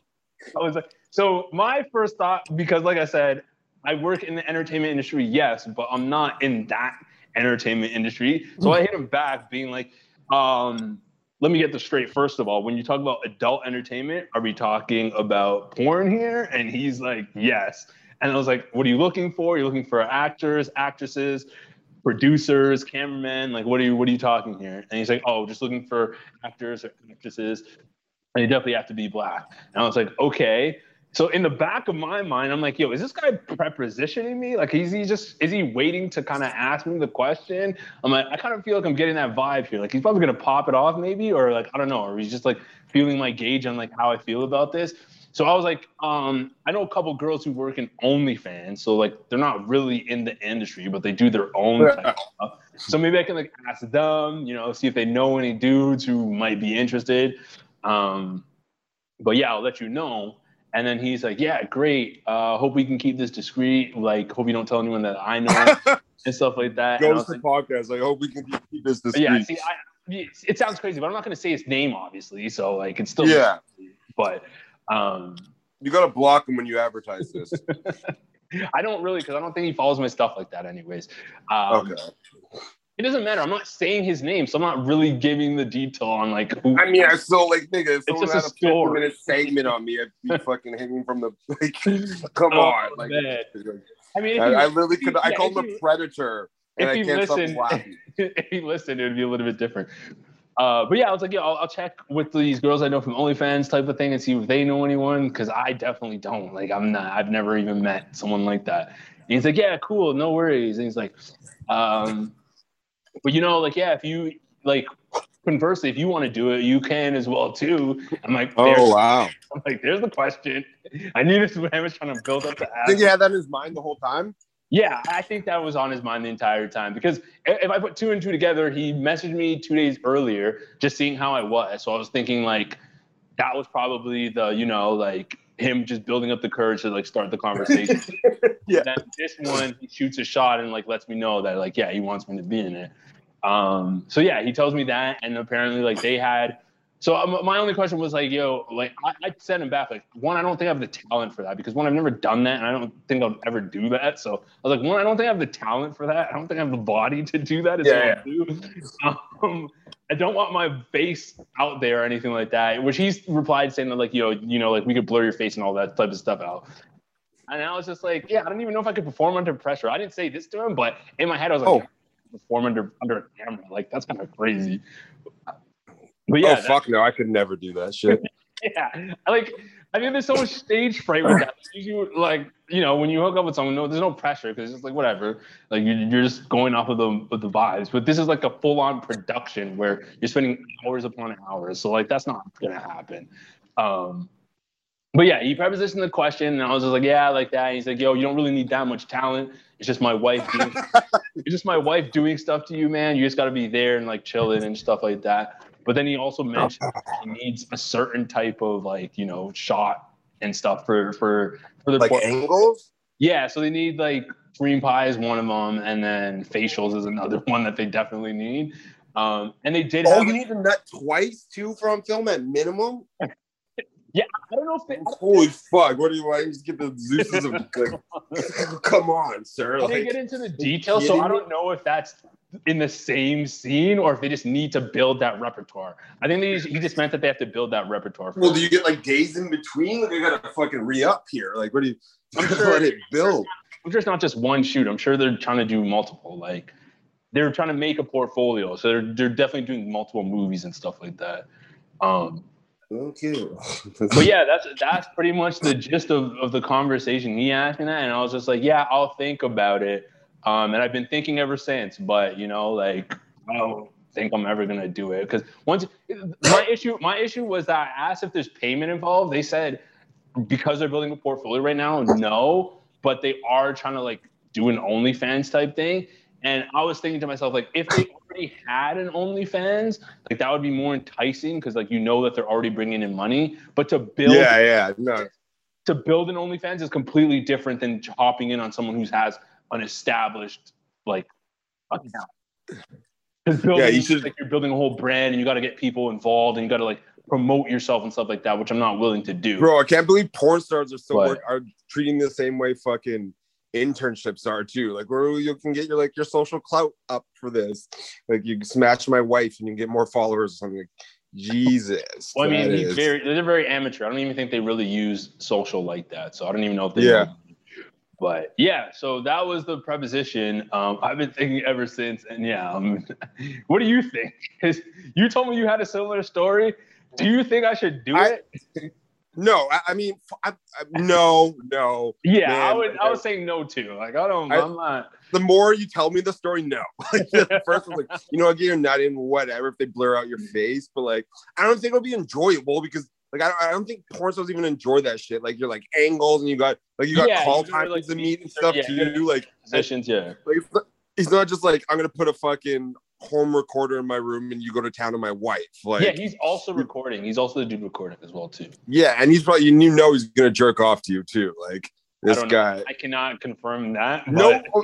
E: I was like, so my first thought, because like I said, I work in the entertainment industry, yes, but I'm not in that entertainment industry. So I hit him back, being like, um, let me get this straight. First of all, when you talk about adult entertainment, are we talking about porn here? And he's like, yes. And I was like, what are you looking for? You're looking for actors, actresses, producers, cameramen. Like, what are you what are you talking here? And he's like, oh, just looking for actors or actresses and they definitely have to be black. And I was like, okay. So in the back of my mind, I'm like, yo, is this guy prepositioning me? Like, is he just is he waiting to kind of ask me the question? I'm like, I kind of feel like I'm getting that vibe here. Like he's probably gonna pop it off, maybe, or like I don't know, or he's just like feeling my gauge on like how I feel about this. So I was like, um, I know a couple girls who work in OnlyFans, so like they're not really in the industry, but they do their own type of stuff. So maybe I can like ask them, you know, see if they know any dudes who might be interested. Um, but yeah, I'll let you know. And then he's like, yeah, great. Uh, hope we can keep this discreet. Like, hope you don't tell anyone that I know <laughs> and stuff like that.
D: Goes to
E: like,
D: podcast. I hope we can keep this discreet.
E: yeah, see, I, it sounds crazy, but I'm not going to say his name, obviously. So like, it's still
D: Yeah.
E: But um,
D: You gotta block him when you advertise this. <laughs>
E: I don't really because I don't think he follows my stuff like that, anyways. Um,
D: okay.
E: It doesn't matter. I'm not saying his name, so I'm not really giving the detail on like who.
D: I mean, I still like nigga. If
E: It's
D: someone
E: just
D: had
E: a
D: a
E: story.
D: minute segment on me, I'd be <laughs> fucking hanging from the like. <laughs> Come
E: Oh,
D: on, like.
E: man. I mean,
D: I,
E: he-
D: I literally could. I
E: yeah,
D: call
E: if
D: him a predator, and
E: if
D: I
E: he
D: can't
E: listened-
D: stop laughing. <laughs>
E: if he listened, it would be a little bit different. Uh, but yeah, I was like, yeah, I'll, I'll check with these girls I know from OnlyFans type of thing and see if they know anyone because I definitely don't. Like, I'm not. I've never even met someone like that. And he's like, yeah, cool, no worries. And he's like, um, but you know, like, yeah, if you like, conversely, if you want to do it, you can as well too. I'm like,
D: Oh wow! <laughs>
E: I'm like, there's the question. I knew this was I was trying to build up the
D: I
E: ask.
D: think he had that in his mind the whole time.
E: Yeah, I think that was on his mind the entire time because if I put two and two together, he messaged me two days earlier just seeing how I was. So I was thinking like that was probably the, you know, like him just building up the courage to like start the conversation. <laughs>
D: Yeah.
E: Then this one, he shoots a shot and like lets me know that like, yeah, he wants me to be in it. Um, so yeah, he tells me that, and apparently like they had. So um, my only question was like, yo, like I, I sent him back like one, I don't think I have the talent for that because one, I've never done that, and I don't think I'll ever do that. So I was like, one, I don't think I have the talent for that. I don't think I have the body to do that.
D: Yeah,
E: I do. <laughs> Um, I don't want my face out there or anything like that. Which he's replied saying that like, yo, you know, like we could blur your face and all that type of stuff out. And I was just like, yeah, I don't even know if I could perform under pressure. I didn't say this to him, but in my head, I was like,
D: Oh.
E: yeah, perform under under a camera. Like that's kind of crazy. But yeah,
D: oh fuck no! I could never do that shit. <laughs>
E: yeah. I like I mean, there's so much stage fright with that. You like, you know, when you hook up with someone, no, there's no pressure because it's just like whatever. Like you, you're just going off of the of the vibes. But this is like a full on production where you're spending hours upon hours. So like that's not gonna happen. Um, but yeah, he prepositioned the question, and I was just like, yeah, I like that. And he's like, yo, you don't really need that much talent. It's just my wife. Doing, <laughs> it's just my wife doing stuff to you, man. You just got to be there and like chilling and stuff like that. But then he also <laughs> mentioned he needs a certain type of like you know shot and stuff for for for the
D: like angles.
E: yeah. So they need like green pie is one of them, and then facials is another <laughs> one that they definitely need. Um, and they did.
D: Oh,
E: have
D: you need to nut twice too from film at minimum. <laughs>
E: yeah, I don't know if they.
D: Holy fuck! What do you want? Just get the Zeus's of <laughs> like, come on, sir.
E: I didn't get into the details, so I don't know if that's in the same scene or if they just need to build that repertoire. I think they just, he just meant that they have to build that repertoire.
D: Well, do you get like days in between? Like I gotta fucking re up here. Like what do you? <laughs>
E: I'm sure-
D: let it build.
E: I'm sure it's not just one shoot. I'm sure they're trying to do multiple. Like they're trying to make a portfolio, so they're they're definitely doing multiple movies and stuff like that. Um,
D: Okay. <laughs>
E: but yeah, that's that's pretty much the gist of, of the conversation. Me asking that, and I was just like, yeah, I'll think about it. Um, and I've been thinking ever since. But you know, like I don't think I'm ever gonna do it because once my issue my issue was that I asked if there's payment involved. They said because they're building a portfolio right now, no, but they are trying to like do an OnlyFans type thing. And I was thinking to myself, like, if they already had an OnlyFans, like that would be more enticing because, like, you know that they're already bringing in money. But to build,
D: yeah, yeah, no.
E: to build an OnlyFans is completely different than hopping in on someone who has an established like account. Because building,
D: Yeah, you should-
E: like you're building a whole brand and you got to get people involved and you got to like promote yourself and stuff like that, which I'm not willing to do.
D: Bro, I can't believe porn stars are so
E: What?
D: work, are treating the same way fucking internships are too. Like where you can get your like your social clout up for this. Like you smash my wife and you get more followers or something. Like, Jesus.
E: Well, I mean,
D: is-
E: very, they're very amateur. I don't even think they really use social like that. So I don't even know if they.
D: Yeah.
E: know. But yeah, so that was the preposition. Um, I've been thinking ever since, and yeah, um, <laughs> what do you think? <laughs> you told me you had a similar story. Do you think I should do
D: I-
E: it? <laughs>
D: no, I, I mean, I, I- no, no.
E: Yeah, I
D: man,
E: would.
D: like,
E: I was saying no too. Like I don't.
D: I-
E: I, am not.
D: the more you tell me the story, no. <laughs> Like the <laughs> first one's like, you know, again, you're not in whatever if they blur out your face, but like, I don't think it'll be enjoyable because like I, I don't think porn stars even enjoy that shit. Like you're like angles and you got like you got
E: Yeah,
D: call times
E: like,
D: to meet and stuff
E: yeah,
D: too. Like
E: Positions, yeah.
D: Like it's not just like I'm gonna put a fucking home recorder in my room and you go to town to my wife. Like
E: yeah, he's also recording. He's also the dude recording as well too.
D: yeah, and he's probably you know he's gonna jerk off to you too. Like
E: I
D: this
E: don't
D: guy.
E: know. I cannot confirm that.
D: No. <laughs>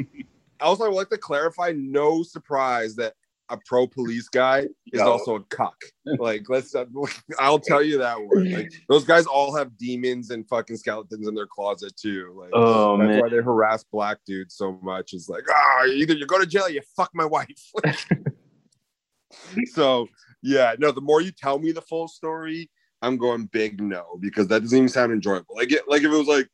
D: Also, I would like to clarify: no surprise that a pro police guy is
E: No.
D: also a cuck. Like, let's. Uh, <laughs> I'll tell you that one. Like, <laughs> those guys all have demons and fucking skeletons in their closet too. Like,
E: Oh,
D: that's
E: man.
D: why they harass black dudes so much. Is like, ah, either you go to jail, or you fuck my wife. <laughs> so yeah, no. The more you tell me the full story, I'm going big no because that doesn't even sound enjoyable. Like, it, like if it was like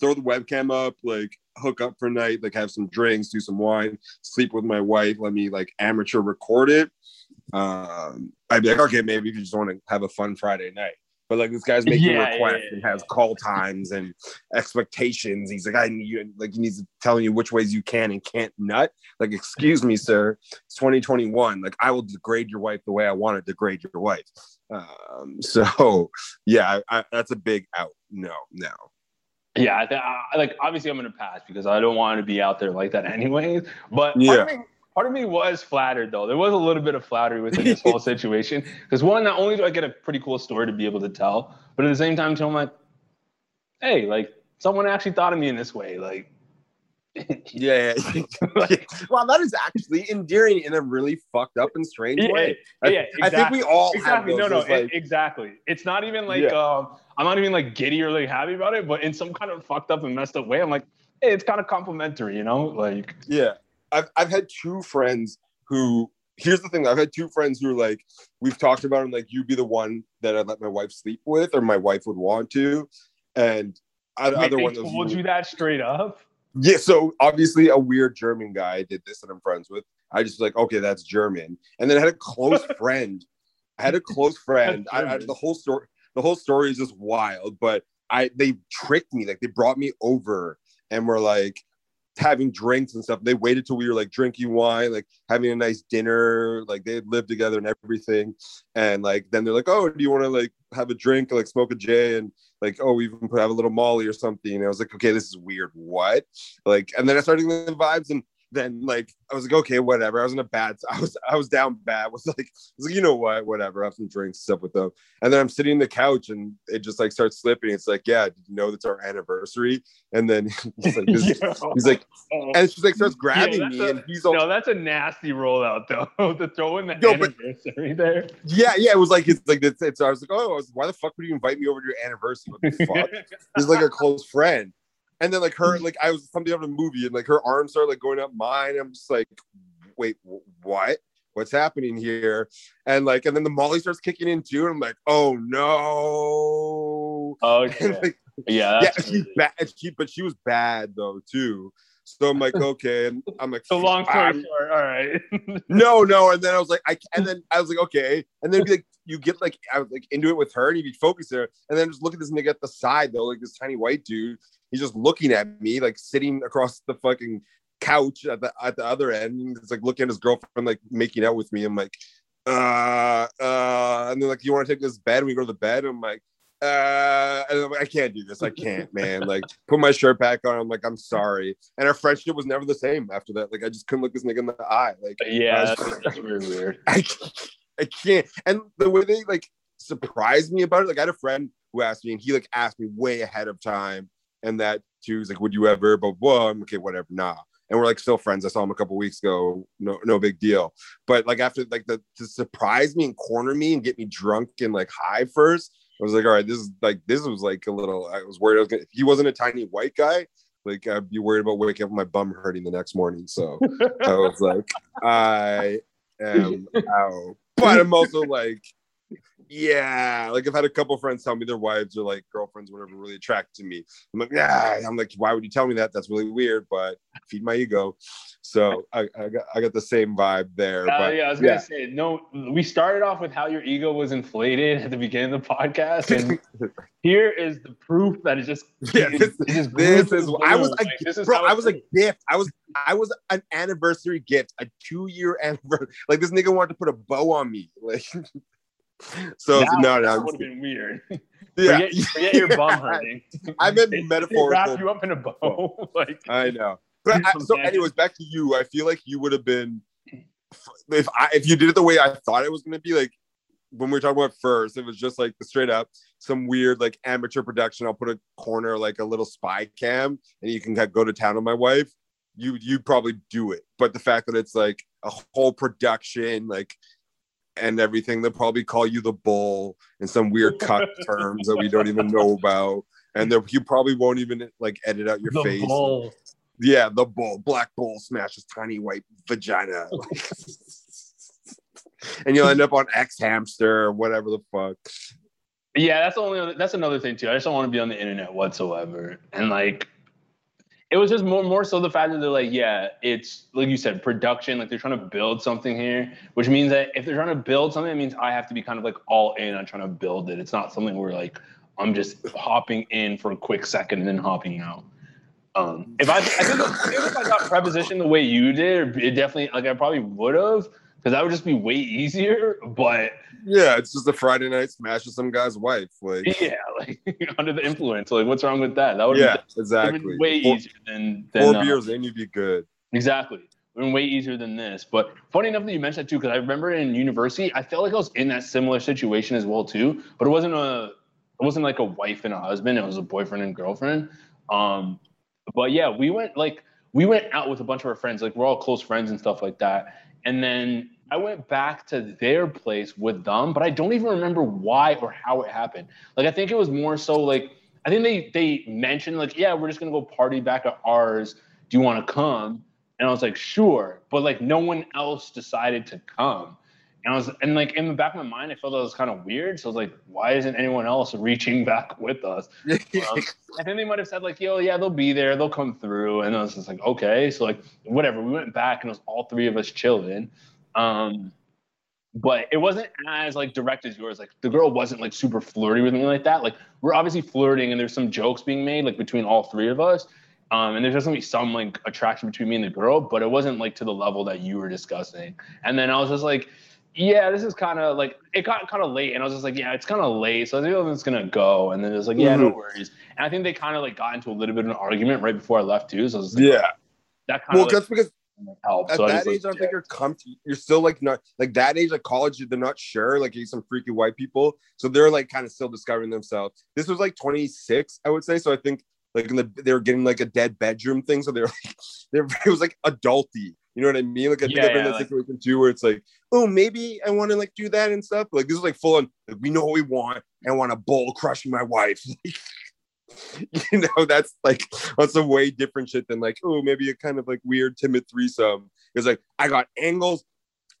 D: throw the webcam up, like hook up for a night, like have some drinks, do some wine, sleep with my wife, let me like amateur record it. Um, I'd be like, okay, maybe if you just want to have a fun Friday night. But like this guy's making
E: Yeah, yeah,
D: requests
E: yeah,
D: and has call times and expectations. He's like, I need you like he needs to tell you which ways you can and can't nut. Like, excuse me, sir, it's 2021. Like, I will degrade your wife the way I want to degrade your wife. Um, <laughs> so yeah, I, I, that's a big out. No, no.
E: Yeah, I, th- I like obviously I'm gonna pass because I don't want to be out there like that <laughs> anyways. But part,
D: Yeah.
E: of me, part of me was flattered though. There was a little bit of flattery within this <laughs> whole situation because one, not only do I get a pretty cool story to be able to tell, but at the same time, too, I'm like, hey, like someone actually thought of me in this way. Like,
D: Yeah. <laughs> <laughs> wow, that is actually endearing in a really fucked up and strange
E: Yeah,
D: way. I,
E: yeah,
D: I think we all
E: exactly.
D: have
E: No, no,
D: It's
E: e-
D: like-
E: exactly. It's not even like
D: Yeah.
E: um, I'm not even like giddy or like happy about it, but in some kind of fucked up and messed up way, I'm like, hey, it's kind of complimentary, you know? Like,
D: Yeah. I've I've had two friends who here's the thing, I've had two friends who are like, we've talked about them like you'd be the one that I'd let my wife sleep with, or my wife would want to. And I,
E: wait,
D: other
E: they
D: one
E: told you that straight up.
D: Yeah, so obviously a weird German guy did this that I'm friends with. I just was like, okay, that's German. And then I had a close <laughs> friend. I had a close friend. I, I, the whole story, the whole story is just wild. But I, they tricked me. Like they brought me over and were like having drinks and stuff. They waited till we were like drinking wine, like having a nice dinner. Like they lived together and everything. And like then they're like, oh, do you want to like have a drink, like smoke a J, and like, oh, we even have a little Molly or something. And I was like, okay, this is weird. What? Like, and then I started getting the vibes, and then like I was like, okay, whatever. I was in a bad. <laughs> I was I was down bad. I was like, I was like, you know what? Whatever. I have some drinks, stuff with them. And then I'm sitting in the couch, and it just like starts slipping. It's like, yeah, did you know that's our anniversary? And then <laughs> <laughs> he's like, this- he's like, and she's like starts grabbing
E: that's
D: me,
E: a-
D: and he's all,
E: no, that's a nasty rollout though. to throw in the
D: but-
E: anniversary there.
D: yeah, yeah. It was like it's like it's, it's I was like, oh, was, why the fuck would you invite me over to your anniversary? What the fuck? He's like a close friend. And then like her, mm-hmm. like I was something out of a movie, and like her arms started like going up mine. I'm just like, wait, wh- what? What's happening here? And like, and then the Molly starts kicking in too. And I'm like, oh no.
E: Okay.
D: Oh, <laughs> and, like,
E: yeah,
D: yeah,
E: that's
D: she's bad. She, but she was bad though too. So I'm like, okay, and I'm like,
E: So long story short, all right. <laughs>
D: no, no. And then I was like, I and then I was like, okay. And then be like, you get like, I was like into it with her, and you'd be focused there. And then just look at this nigga at the side though, like this tiny white dude. He's just looking at me, like sitting across the fucking couch at the at the other end. It's like looking at his girlfriend, like making out with me. I'm like, uh, uh, and then like, you want to take this bed? We go to the bed. I'm like. Uh, and I'm like, I can't do this. I can't, man. Like, put my shirt back on. I'm like, I'm sorry. And our friendship was never the same after that. Like, I just couldn't look this nigga in the eye. Like,
E: yeah, that's,
D: was-
E: that's really weird. <laughs>
D: I, I can't. And the way they like surprised me about it, like I had a friend who asked me, and he like asked me way ahead of time, and that too was like, "Would you ever?" But well, I'm okay, whatever, nah. And we're like still friends. I saw him a couple weeks ago. No, no big deal. But like after like the to surprise me and corner me and get me drunk and like high first, I was like, all right, this is like this was like a little. I was worried. I was gonna, he wasn't a tiny white guy, like I'd be worried about waking up with my bum hurting the next morning. So <laughs> I was like, I am <laughs> out. But I'm also like, yeah, like I've had a couple friends tell me their wives or like girlfriends, whatever, really attracted to me. I'm like, yeah. I'm like, why would you tell me that? That's really weird, but feed my ego. So I, I got I got the same vibe there.
E: Uh,
D: but
E: yeah, I was gonna say no. We started off with how your ego was inflated at the beginning of the podcast, and <laughs> here is the proof that it just
D: Yeah,
E: it-
D: this,
E: it just
D: this is I was a,
E: Like, this is
D: bro. I was a gift. I was I was an anniversary gift, a two year <laughs> anniversary. Like this nigga wanted to put a bow on me. Like <laughs> so
E: Now,
D: no, no,
E: that
D: I'm
E: would have been weird. <laughs>
D: yeah.
E: Forget, forget your bum <laughs> hurting.
D: I meant
E: They- they
D: metaphorical.
E: Wrap you up in a bow. <laughs> like
D: I know. But I, so, anyways, back to you. I feel like you would have been if I if you did it the way I thought it was going to be. Like when we were talking about first, it was just like the straight up some weird like amateur production. I'll put a corner like a little spy cam, and you can go to town on my wife. You you probably do it, but the fact that it's like a whole production, like and everything, they'll probably call you the bull in some weird cut <laughs> terms that we don't even know about. And you probably won't even like edit out your
E: the
D: face.
E: bull.
D: Yeah, the bull, black bull smashes tiny white vagina. <laughs> and you'll end up on X hamster or whatever the fuck.
E: Yeah, that's the only other, that's another thing too. I just don't want to be on the internet whatsoever. And like it was just more more so the fact that they're like, yeah, it's like you said, production, like they're trying to build something here, which means that if they're trying to build something, it means I have to be kind of like all in on trying to build it. It's not something where like I'm just hopping in for a quick second and then hopping out. Um, if I, I think, if I got preposition the way you did, it definitely like I probably would have because that would just be way easier. But
D: Yeah, it's just a Friday night smash with some guy's wife. Like,
E: yeah, like <laughs> under the influence, like what's wrong with that? That would
D: yeah,
E: be
D: exactly.
E: way
D: Four,
E: easier than, than
D: four
E: uh,
D: beers in, you'd be good.
E: Exactly. Been way easier than this. But funny enough that you mentioned that too, because I remember in university, I felt like I was in that similar situation as well too. But it wasn't a, it wasn't like a wife and a husband. It was a boyfriend and girlfriend. Um, but yeah, we went like we went out with a bunch of our friends. Like we're all close friends and stuff like that. And then I went back to their place with them, but I don't even remember why or how it happened. Like I think it was more so like I think they they mentioned like, yeah, we're just gonna go party back at ours. Do you want to come? And I was like, sure, but like no one else decided to come. And I was and like in the back of my mind, I felt that was kind of weird. So I was like, why isn't anyone else reaching <laughs> back with us? <laughs> Um, I think they might have said like, yo, yeah, they'll be there, they'll come through. And I was just like, okay. So like whatever. We went back and it was all three of us chilling. Um, but it wasn't as like direct as yours. Like the girl wasn't like super flirty with me like that. Like we're obviously flirting and there's some jokes being made like between all three of us. Um, and there's definitely some like attraction between me and the girl, but it wasn't like to the level that you were discussing. And then I was just like, yeah, this is kind of like it got kind of late, and I was just like, yeah, it's kind of late, so I think it's gonna go. And then it was like, yeah, no worries. And I think they kind of like got into a little bit of an argument right before I left too. So I was like,
D: Yeah.
E: that kind of
D: Well,
E: of
D: that's because
E: helped.
D: at
E: So
D: that
E: just, like,
D: age, I don't think you're comfy. You're still like not like that age, like college. They're not sure. Like you some freaky white people, so they're like kind of still discovering themselves. This was like 26, I would say. So I think like in the they were getting like a dead bedroom thing. So they're <laughs> like they're it was like adulty. You know what I mean? Like I think
E: Yeah,
D: I've been in that
E: like-
D: situation too, where it's like, oh, maybe I want to like do that and stuff. Like this is like full on. Like, we know what we want. I want a bull crushing my wife. <laughs> <laughs> you know, that's like on some way different shit than like, oh, maybe a kind of like weird timid threesome. It's like I got angles,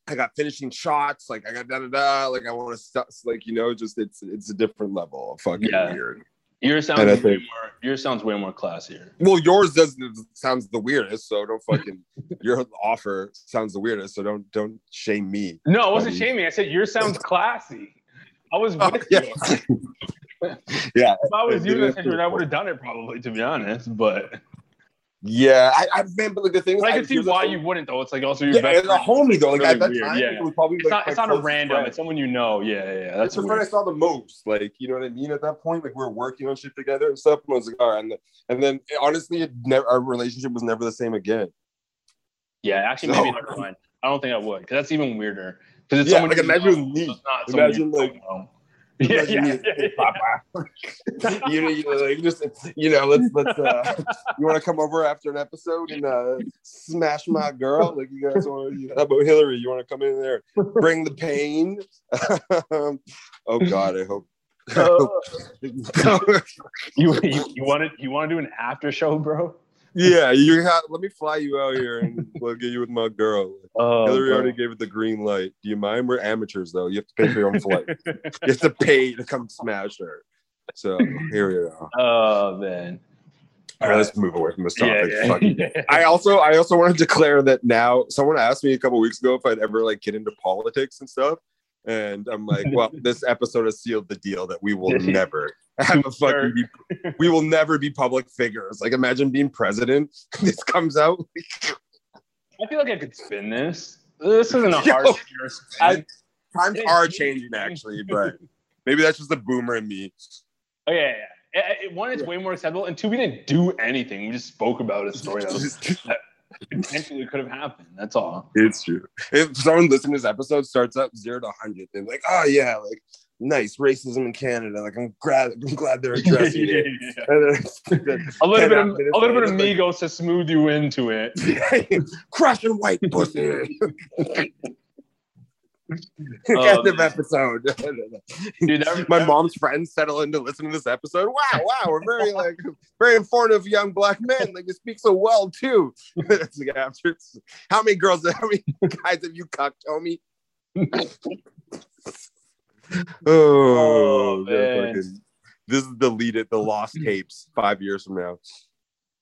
D: I got finishing shots, like I got da da da. Like I want to stuff, like you know, just it's it's a different level of fucking
E: Yeah.
D: weird.
E: Yours sounds
D: And
E: way
D: think-
E: more. Yours sounds way more classier.
D: Well, yours doesn't sounds the weirdest, so don't fucking <laughs> your offer sounds the weirdest, so don't don't shame me.
E: No, I wasn't shaming. I said yours sounds <laughs> classy. I was
D: Oh,
E: with
D: yeah.
E: you. <laughs>
D: Yeah,
E: If I was you, I
D: it
E: said,
D: a-
E: I would have done it probably, to be honest. But
D: yeah. I, I but like the thing is,
E: I can see why you wouldn't, though. It's like also your
D: Yeah,
E: best
D: a homie though, like
E: Really
D: at that
E: weird,
D: time,
E: yeah.
D: it was probably
E: It's
D: like
E: not, it's not a random.
D: friend.
E: It's someone you know. Yeah, yeah, yeah. That's
D: the friend I saw the most. Like, you know what I mean? At that point, like we were working on shit together and stuff. And I was like, all right. And, then- and then honestly, it never our relationship was never the same again.
E: Yeah, actually,
D: So-
E: maybe never mind. I don't think I would, because that's even weirder. Because it's
D: Yeah,
E: someone
D: like, imagine
E: know,
D: it was me.
E: not
D: Imagine, like-
E: know. Yeah, yeah,
D: me,
E: yeah, <laughs>
D: you know, you like just you know, let's let's uh you want to come over after an episode and uh smash my girl? Like you guys want to? How about Hillary? You want to come in there, bring the pain? <laughs> oh God, I hope. <laughs>
E: You you, you want to you want to do an after show, bro?
D: Yeah, you have. Let me fly you out here and <laughs> we'll get you with my girl.
E: Oh,
D: Hillary
E: bro.
D: already gave it the green light. Do you mind? We're amateurs though. You have to pay for your own flight. you have to pay to come smash her. So here we go.
E: Oh man.
D: All right, let's move away from this topic.
E: Yeah, yeah. <laughs>
D: I also I also want to declare that now someone asked me a couple weeks ago if I'd ever like get into politics and stuff. And I'm like, <laughs> well, this episode has sealed the deal that we will never <laughs> have a fucking be, we will never be public figures. Like imagine being president. <laughs> This comes out.
E: I feel like I could spin this. This isn't a hard spin.
D: I- Times are changing actually, but maybe that's just the boomer in me.
E: oh yeah, yeah. It- it- eh, eh, one, it's way more acceptable, and two, we didn't do anything. We just spoke about a story that, was, potentially could have happened. That's all.
D: It's true. If someone listening to this episode starts up zero to hundred, they're like, "Oh yeah, like nice racism in Canada. Like I'm glad, I'm glad they're addressing <laughs> it." And then- <laughs>
E: A little bit of a little bit of Migos to smooth you into it. <laughs>
D: crushing white pussy. <laughs> End of
E: um,
D: episode. <laughs>
E: Dude,
D: My mom's friends settle in to listen to this episode. Wow, wow, we're very <laughs> like very informative young black men. Like you speak so well too. like after how many girls, how many guys have you cucked, homie? oh,
E: Oh, man.
D: fucking- this is deleted the lost <clears throat> tapes five years from now.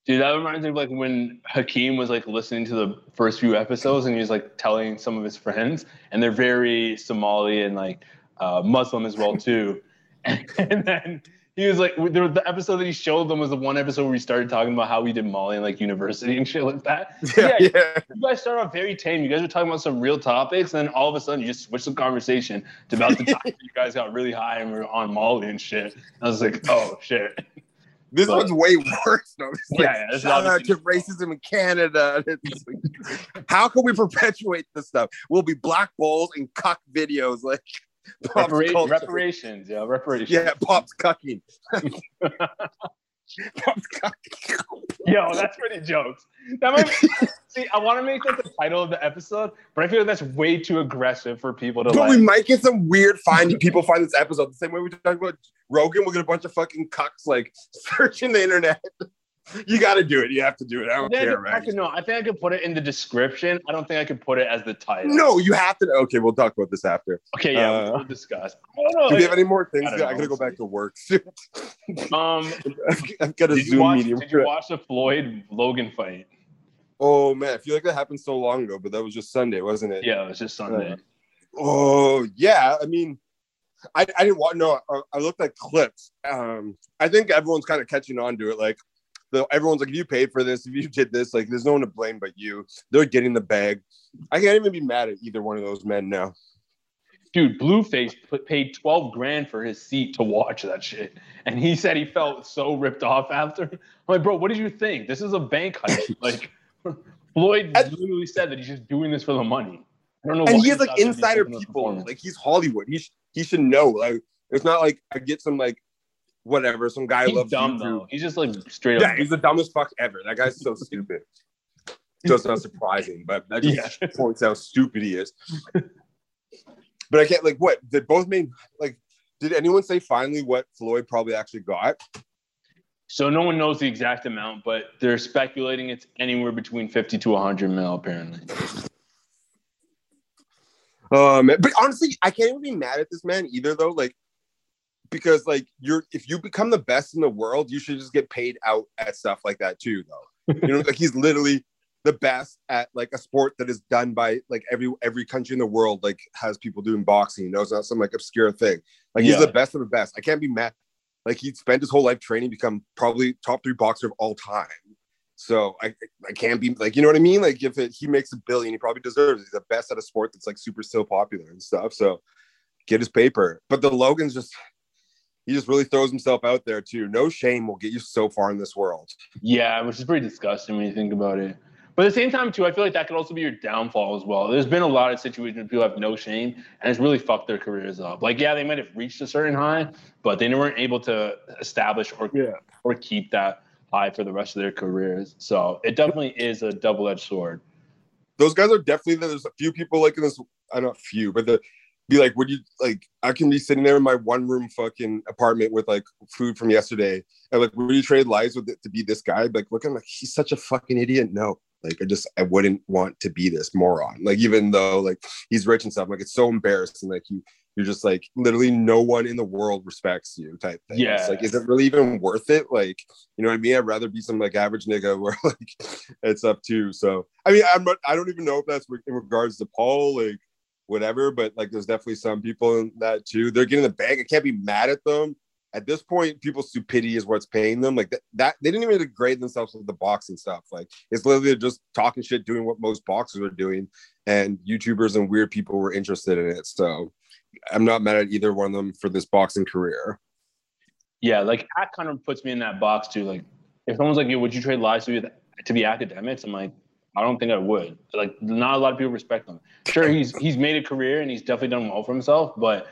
E: Dude, that reminds me of like when Hakeem was like listening to the first few episodes and he was like telling some of his friends, and they're very Somali and like uh, Muslim as well too. <laughs> And, then he was like, there, the episode that he showed them was the one episode where he started talking about how he did Molly and like university and shit like that. <laughs>
D: Yeah,
E: Yeah,
D: yeah.
E: you guys started off very tame. You guys were talking about some real topics, and then all of a sudden you just switched the conversation to about the <laughs> time you guys got really high and were on Molly and shit. I was like, oh shit.
D: This
E: But-
D: one's way <laughs> worse. though. It's like,
E: Yeah, yeah,
D: shout out to racism in Canada. <laughs> How can we perpetuate this stuff? We'll be black balls and cuck videos like <laughs>
E: Repara- reparations, yeah, reparations.
D: Yeah, Pop's cucking. <laughs>
E: Yo, that's pretty jokes. That might be, see, I want to make that the title of the episode, but I feel like that's way too aggressive for people to
D: But
E: like.
D: we might get some weird finding people find this episode the same way we talked about Rogan. We'll get a bunch of fucking cucks like <laughs> searching the internet. <laughs> You got to do it. You have to do it. I
E: I
D: don't
E: I,
D: care,
E: could, I could- no, I think I could put it in the description. I don't think I could put it as the title.
D: No, you have to. Okay, we'll talk about this after.
E: Okay, yeah,
D: Uh,
E: we'll discuss. I don't know.
D: Do we have any more things?
E: I
D: I, gotta go back to work. <laughs>
E: um,
D: I've got a Zoom
E: watch?
D: meeting.
E: Did you watch the Floyd Logan fight?
D: Oh man, I feel like that happened so long ago, but that was just Sunday, wasn't it?
E: Yeah, it was just Sunday.
D: Oh yeah, I mean, I, I didn't want no. I, I looked at clips. Um, I think everyone's kind of catching on to it. Like, the, everyone's like, if you paid for this, if you did this, like, there's no one to blame but you. They're getting the bag. I can't even be mad at either one of those men now.
E: Dude, Blueface put, paid 12 grand for his seat to watch that shit. And he said he felt so ripped off after. I'm like, bro, what did you think? This is a bank heist. <laughs> like, Floyd
D: And-
E: literally said that he's just doing this for the money. I don't know
D: And he has like insider
E: something of a
D: people. Like he's Hollywood. He sh- he should know. Like it's not like I get some like whatever some guy
E: he's
D: loves
E: dumb,
D: YouTube.
E: though. He's just like straight
D: Yeah,
E: up.
D: Yeah, he's the dumbest fuck ever. That guy's so stupid. <laughs> Just not surprising, but that just
E: Yeah. <laughs>
D: points out how stupid he is. but I can't like what did both made like did anyone say finally what Floyd probably actually got?
E: So no one knows the exact amount, but they're speculating it's anywhere between 50 to 100 mil, apparently.
D: Um, but honestly, I can't even be mad at this man either, though. Like, because like you're if you become the best in the world, you should just get paid out at stuff like that too, though. You know, <laughs> like he's literally the best at like a sport that is done by like every every country in the world like has people doing boxing. You know, it's not some like obscure thing. Like he's
E: Yeah.
D: the best of the best. I can't be mad. Like he spent his whole life training, become probably top three boxer of all time. So I I can't be like you know what I mean. Like if it, he makes a billion, he probably deserves. it. He's the best at a sport that's like super still popular and stuff. So get his paper. But the Logan's just he just really throws himself out there too. No shame will get you so far in this world.
E: Yeah, which is pretty disgusting when you think about it. But at the same time, too, I feel like that could also be your downfall as well. There's been a lot of situations where people have no shame and it's really fucked their careers up. Like, yeah, they might have reached a certain high, but they weren't able to establish or
D: Yeah.
E: or keep that high for the rest of their careers. So it definitely is a double edged sword.
D: those guys are definitely there's a few people like in this uh, I don't few, but the be like, would you like I can be sitting there in my one room fucking apartment with like food from yesterday and like would you trade lives with it to be this guy? Like looking like he's such a fucking idiot. No. Like I just I wouldn't want to be this moron. Like even though like he's rich and stuff, like it's so embarrassing. Like you you're just like literally no one in the world respects you type thing.
E: Yeah.
D: It's like, is it really even worth it? Like, you know what I mean? I'd rather be some like average nigga <laughs> where like it's up too. So I mean, I'm I don't even know if that's in regards to Paul, like whatever, but like there's definitely some people in that too. They're getting the bag. I can't be mad at them. At this point, people's stupidity is what's paying them. Like that, that they didn't even degrade themselves with the boxing stuff. Like it's literally just talking shit, doing what most boxers are doing, and YouTubers and weird people were interested in it. So I'm not mad at either one of them for this boxing career.
E: Yeah, like that kind of puts me in that box too. Like, if someone's like, "Yo, would you trade lives to be, to be Akademiks?" I'm like, I don't think I would. Like, not a lot of people respect him. Sure, he's he's made a career and he's definitely done well for himself, but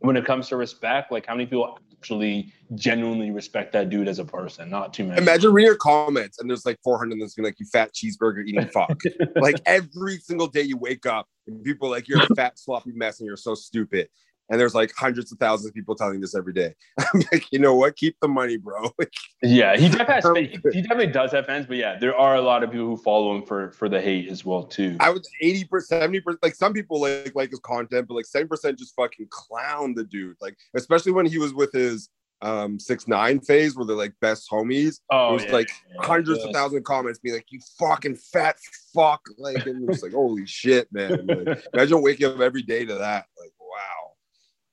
E: when it comes to respect, like, how many people actually genuinely respect that dude as a person? Not too many.
D: Imagine reading your comments and there's like 400 that's gonna like you fat cheeseburger eating fuck. <laughs> like every single day you wake up and people are like you're a fat sloppy mess and you're so stupid. And there's like hundreds of thousands of people telling this every day. <laughs> I'm like, you know what? Keep the money, bro. <laughs>
E: Yeah, he definitely, has, <laughs> he definitely does have fans, but yeah, there are a lot of people who follow him for for the hate as well too.
D: I was 80 percent, 70 percent. Like some people like like his content, but like 70 percent just fucking clown the dude. Like especially when he was with his um six nine phase, where they're like best homies.
E: Oh,
D: it was
E: yeah,
D: like
E: yeah,
D: hundreds
E: yeah.
D: of thousand comments being like, "You fucking fat fuck!" Like, and it's like, "Holy shit, man!" Like, imagine waking up every day to that. Like,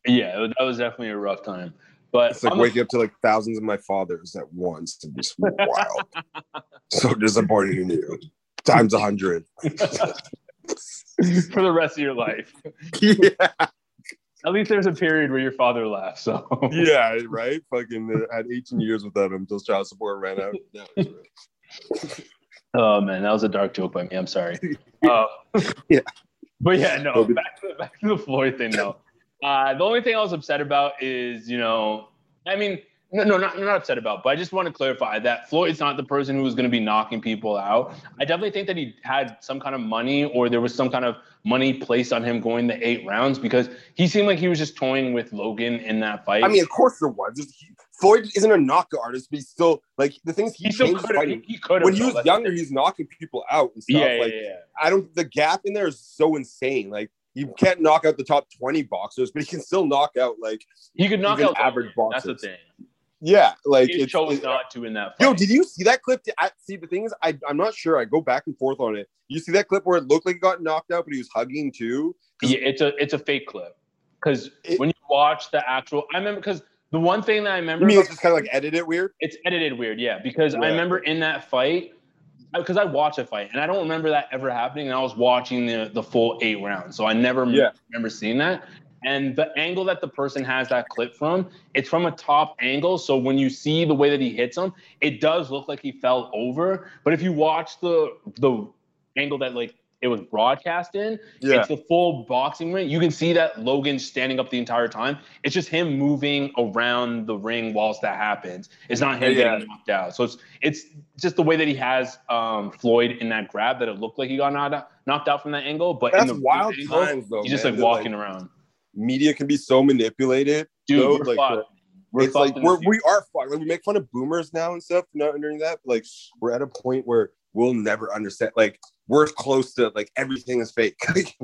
E: Yeah, that was definitely a rough time. But
D: it's like
E: I'm a-
D: waking up to like thousands of my fathers at once. To just wild, <laughs> so disappointing in you. Times a hundred. <laughs> <laughs>
E: for the rest of your life.
D: yeah,
E: At least there's a period where your father laughed. So
D: yeah, right. Fucking uh, had 18 years without him until child support ran out. No, it's right.
E: Oh man, that was a dark joke by me. I'm sorry. Uh,
D: Yeah.
E: But yeah, no. Back to back to the Floyd thing though. Uh, the only thing I was upset about is, you know, I mean, no, no, not not upset about, but I just want to clarify that Floyd's not the person who was going to be knocking people out. I definitely think that he had some kind of money, or there was some kind of money placed on him going the eight rounds because he seemed like he was just toying with Logan in that fight.
D: I mean, of course there was. He- Floyd isn't a knockout artist, but he's still like the things he,
E: he still could have.
D: fighting.
E: He could.
D: When he was younger, he's knocking people out and stuff.
E: yeah, yeah,
D: like
E: yeah.
D: I don't. The gap in there is so insane. Like you can't knock out the top 20 boxers, but he can still knock out like
E: He could knock out
D: average
E: Logan. That's the
D: boxers.
E: thing.
D: yeah, like
E: He
D: it's
E: chose
D: it-
E: not to in that fight.
D: Yo, did you see that clip? I see the thing is, I I'm not sure. I go back and forth on it. You see that clip where it looked like he got knocked out, but he was hugging too.
E: Yeah, it's a it's a fake clip because when you watch the actual, I remember because the one thing that I remember
D: mean, it's just kind of like edited weird.
E: it's edited weird, yeah. Because I remember in that fight, because I watch a fight and I don't remember that ever happening. And I was watching the the full eight rounds, so I never
D: Yeah.
E: remember seeing that. And the angle that the person has that clip from, it's from a top angle. So when you see the way that he hits him, it does look like he fell over. But if you watch the the angle that like it was broadcast in,
D: Yeah.
E: it's the full boxing ring. You can see that Logan standing up the entire time. It's just him moving around the ring whilst that happens. It's not him
D: Yeah.
E: getting knocked out. So it's it's just the way that he has um, Floyd in that grab that it looked like he got knocked out, knocked out from that angle. But in
D: That's
E: the
D: wild times, though,
E: he's just
D: man,
E: like
D: that, like,
E: walking around.
D: Media can be so manipulated.
E: Dude,
D: though,
E: we're
D: like,
E: fucked. We're
D: it's
E: fucked
D: like we're, we are fucked. Like we make fun of boomers now and stuff, not doing that. But like we're at a point where we'll never understand. Like we're close to like everything is fake. <laughs> Like,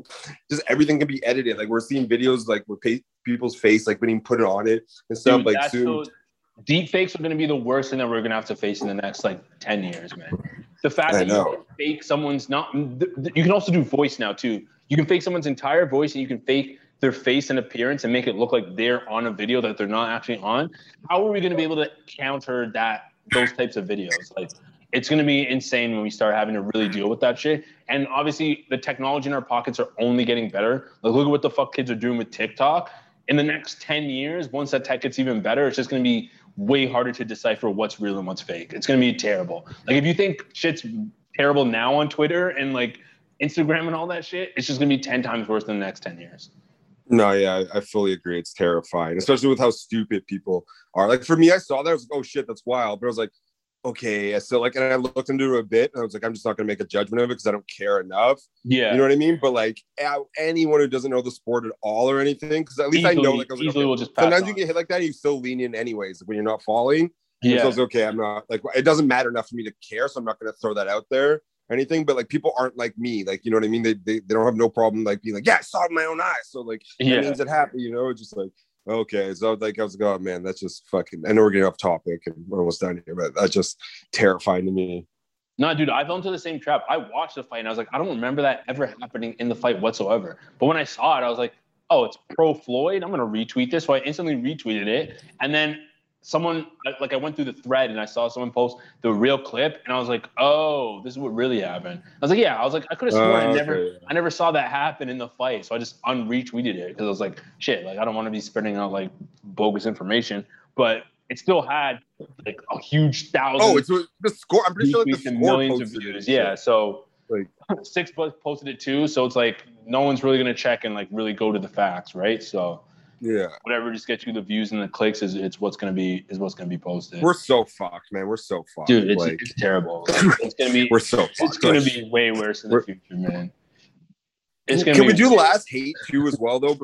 D: just everything can be edited. Like we're seeing videos like with pa- people's face like being put it on it and stuff.
E: Dude,
D: like soon.
E: so- deep fakes are going to be the worst thing that we're going to have to face in the next like 10 years, man. The fact
D: I
E: that you can fake someone's not, th- th- you can also do voice now too. You can fake someone's entire voice and you can fake their face and appearance and make it look like they're on a video that they're not actually on. How are we going to be able to counter that, those types of videos? Like, it's going to be insane when we start having to really deal with that shit. And obviously, the technology in our pockets are only getting better. Like, look at what the fuck kids are doing with TikTok. In the next 10 years, once that tech gets even better, it's just going to be way harder to decipher what's real and what's fake. It's going to be terrible. Like, if you think shit's terrible now on Twitter and like Instagram and all that shit, it's just going to be 10 times worse in the next 10 years.
D: No, yeah, I fully agree. It's terrifying, especially with how stupid people are. Like for me, I saw that I was like, oh shit, that's wild. But I was like, okay, so like, and I looked into it a bit, and I was like, I'm just not gonna make a judgment of it because I don't care enough.
E: Yeah.
D: You know what I mean? But like anyone who doesn't know the sport at all or anything, because at least I know like I was like,
E: easily
D: okay,
E: will just pass
D: sometimes
E: on.
D: you get hit like that, and you still lean in anyways when you're not falling. Yeah. So okay. I'm not like it doesn't matter enough for me to care, so I'm not gonna throw that out there or anything. But like people aren't like me, like you know what I mean. They they, they don't have no problem like being like, yeah, I saw it with my own eyes. So like
E: Yeah.
D: that means it happened. You know, it's just like okay. So like I was like, oh man, that's just fucking. I know we're getting off topic and we're almost done here, but that's just terrifying to me.
E: No, dude, I fell into the same trap. I watched the fight and I was like, I don't remember that ever happening in the fight whatsoever. But when I saw it, I was like, oh, it's pro Floyd. I'm gonna retweet this. So I instantly retweeted it. And then someone like I went through the thread and I saw someone post the real clip and I was like, oh, this is what really happened. I was like, yeah, I was like, I could have sworn
D: Oh,
E: I never
D: okay.
E: I never saw that happen in the fight. So I just unretweeted it because I was like, shit, like I don't want to be spreading out like bogus information. But it still had like a huge thousand
D: Oh, it's the score. I'm pretty sure like the score
E: millions of views. Yeah, so
D: Like- <laughs>
E: six posted it too. So it's like no one's really gonna check and like really go to the facts, right? So
D: yeah.
E: whatever just gets you the views and the clicks is it's what's gonna be is what's gonna be posted.
D: We're so fucked, man. We're so fucked.
E: Dude, it's,
D: like
E: it's terrible. Like, <laughs> it's gonna be
D: we're so fucked.
E: it's gonna be way worse in the future, man. It's gonna
D: we
E: be
D: do last hate too as well though?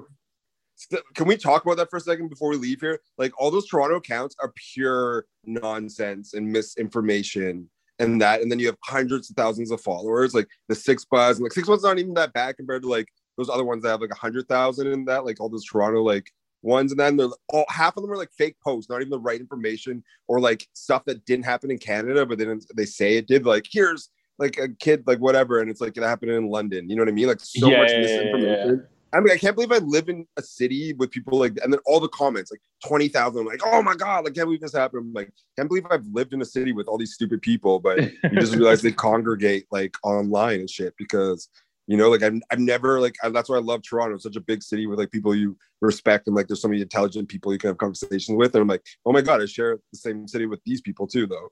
D: Can we talk about that for a second before we leave here? Like all those Toronto accounts are pure nonsense and misinformation and that, and then you have hundreds of thousands of followers, like the 6ixBuzz, and like 6ixBuzz not even that bad compared to like those other ones that have like a hundred thousand in that, like all those Toronto like ones, and then they're all half of them are like fake posts, not even the right information or like stuff that didn't happen in Canada, but then they say it did. Like here's like a kid, like whatever, and it's like it happened in London. You know what I mean? Like so
E: Yeah,
D: much
E: yeah, yeah,
D: misinformation. I mean, I can't believe I live in a city with people like, and then all the comments, like 20,000, I'm like, oh my God, like, can't believe this happened. I'm like, can't believe I've lived in a city with all these stupid people, but you just <laughs> realize they congregate like online and shit because, you know, like I've, I've never, like, I, that's why I love Toronto. It's such a big city with like people you respect and like there's so many intelligent people you can have conversations with. And I'm like, oh my God, I share the same city with these people too, though.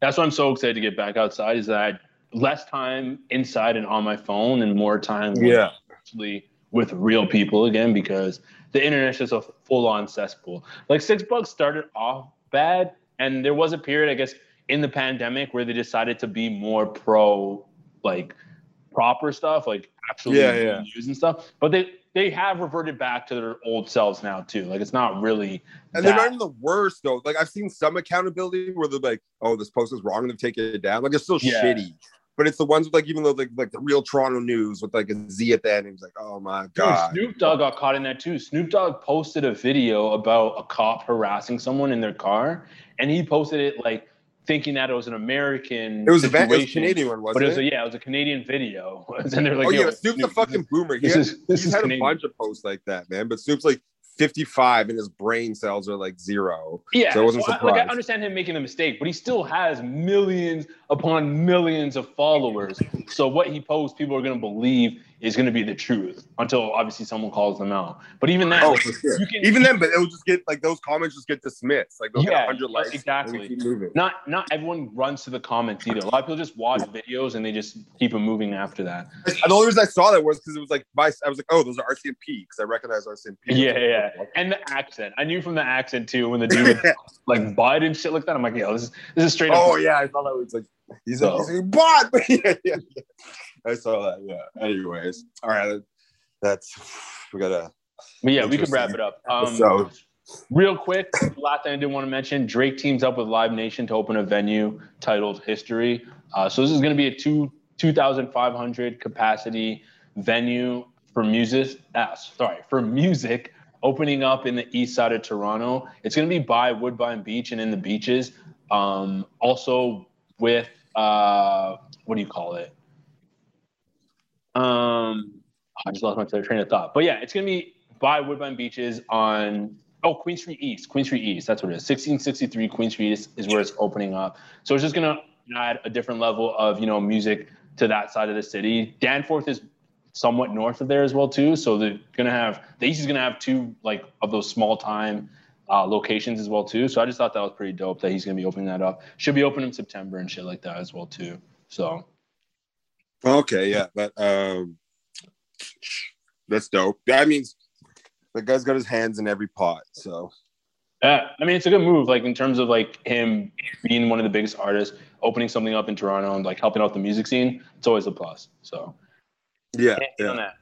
E: That's why I'm so excited to get back outside. Is that less time inside and on my phone and more time yeah, actually with real people again because the internet is just a full-on cesspool. Like 6ixBuzz started off bad, and there was a period, I guess, in the pandemic where they decided to be more pro, like proper stuff, like actually
D: Yeah, yeah.
E: news and stuff. But they they have reverted back to their old selves now too. Like it's not really.
D: And they're not even the worst though. Like I've seen some accountability where they're like, "Oh, this post is wrong," and they've taken it down. Like it's still
E: Yeah.
D: shitty, but it's the ones with like even though like like the real Toronto news with like a Z at the end. He's like, "Oh my
E: Dude,
D: god."
E: Snoop Dogg got caught in that too. Snoop Dogg posted a video about a cop harassing someone in their car, and he posted it like thinking that it was an American.
D: It was a, it was a Canadian one,
E: but
D: wasn't
E: it was a, yeah, it was a Canadian video. <laughs> and they're like,
D: oh yeah, Snoop's a fucking boomer. He
E: this
D: had-
E: is- this
D: he's
E: is
D: had a bunch of posts like that, man. But Snoop's like 55 and his brain cells are like zero.
E: Yeah,
D: so I wasn't
E: so I- like. I understand him making a mistake, but he still has millions upon millions of followers. So what he posts, people are gonna believe is gonna be the truth until obviously someone calls them out. But even then,
D: oh,
E: like,
D: sure.
E: you can,
D: even then, but it will just get like those comments just get dismissed. Like they'll
E: Yeah,
D: get 100 likes.
E: exactly.
D: we keep moving.
E: not not everyone runs to the comments either. A lot of people just watch videos and they just keep them moving after that.
D: And the only reason I saw that was because it was like my, I was like, oh, those are RCMP because I recognize RCMP.
E: Yeah, yeah, and the accent. I knew from the accent too when the dude was <laughs> like Biden shit like that. I'm like, yo, this is this is straight up.
D: Oh yeah, I thought that was like he's
E: So-
D: a, he's a bot. <laughs> yeah, yeah, yeah. I saw that. Yeah. Anyways, all right, that's we gotta.
E: But yeah, we
D: can
E: wrap it up. Um,
D: episode.
E: Real quick, last thing I did want to mention: Drake teams up with Live Nation to open a venue titled History. Uh, so this is going to be a two 2,500 capacity venue for music. Ah, sorry, for music opening up in the east side of Toronto. It's going to be by Woodbine Beach and in the beaches. Um, also with uh, what do you call it? Um, I just lost my train of thought. But yeah, it's going to be by Woodbine Beaches on oh Queen Street East. Queen Street East. That's what it is. 1663 Queen Street is, is where it's opening up. So it's just going to add a different level of you know music to that side of the city. Danforth is somewhat north of there as well too. So they're gonna have the East is gonna have two like of those small time uh, locations as well too. So I just thought that was pretty dope that he's gonna be opening that up. Should be open in September and shit like that as well too. So
D: Okay, yeah, but um, that's dope. That means the guy's got his hands in every pot. So
E: yeah, I mean it's a good move. Like in terms of like him being one of the biggest artists, opening something up in Toronto and like helping out the music scene. It's always a plus. So
D: yeah,
E: Can't
D: yeah.
E: on that.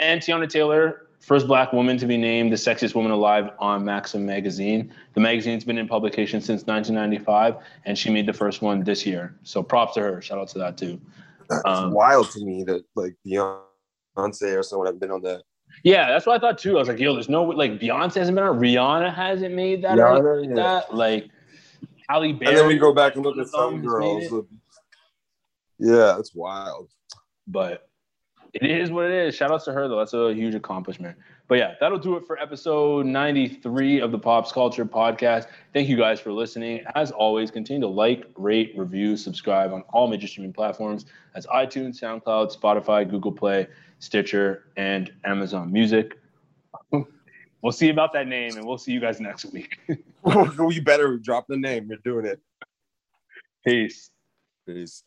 E: And Teyana Taylor, first black woman to be named the sexiest woman alive on Maxim magazine. The magazine's been in publication since 1995, and she made the first one this year. So props to her. Shout out to that too.
D: That's
E: Um,
D: wild to me that like Beyonce or someone have been on that.
E: Yeah, that's what I thought too. I was like, yo, there's no like Beyonce hasn't been on, Rihanna hasn't made that,
D: Rihanna,
E: like
D: yeah.
E: that. Like Halle Berry.
D: And then we go back and look at
E: Some
D: some girls. Yeah, that's wild.
E: but it is what it is. Shout outs to her though. That's a huge accomplishment. But yeah, that'll do it for episode 93 of the Pops Culture Podcast. Thank you guys for listening. As always, continue to like, rate, review, subscribe on all major streaming platforms. as iTunes, SoundCloud, Spotify, Google Play, Stitcher, and Amazon Music. We'll see about that name, and we'll see you guys next week. <laughs>
D: you better drop the name. You're doing it.
E: Peace.
D: Peace.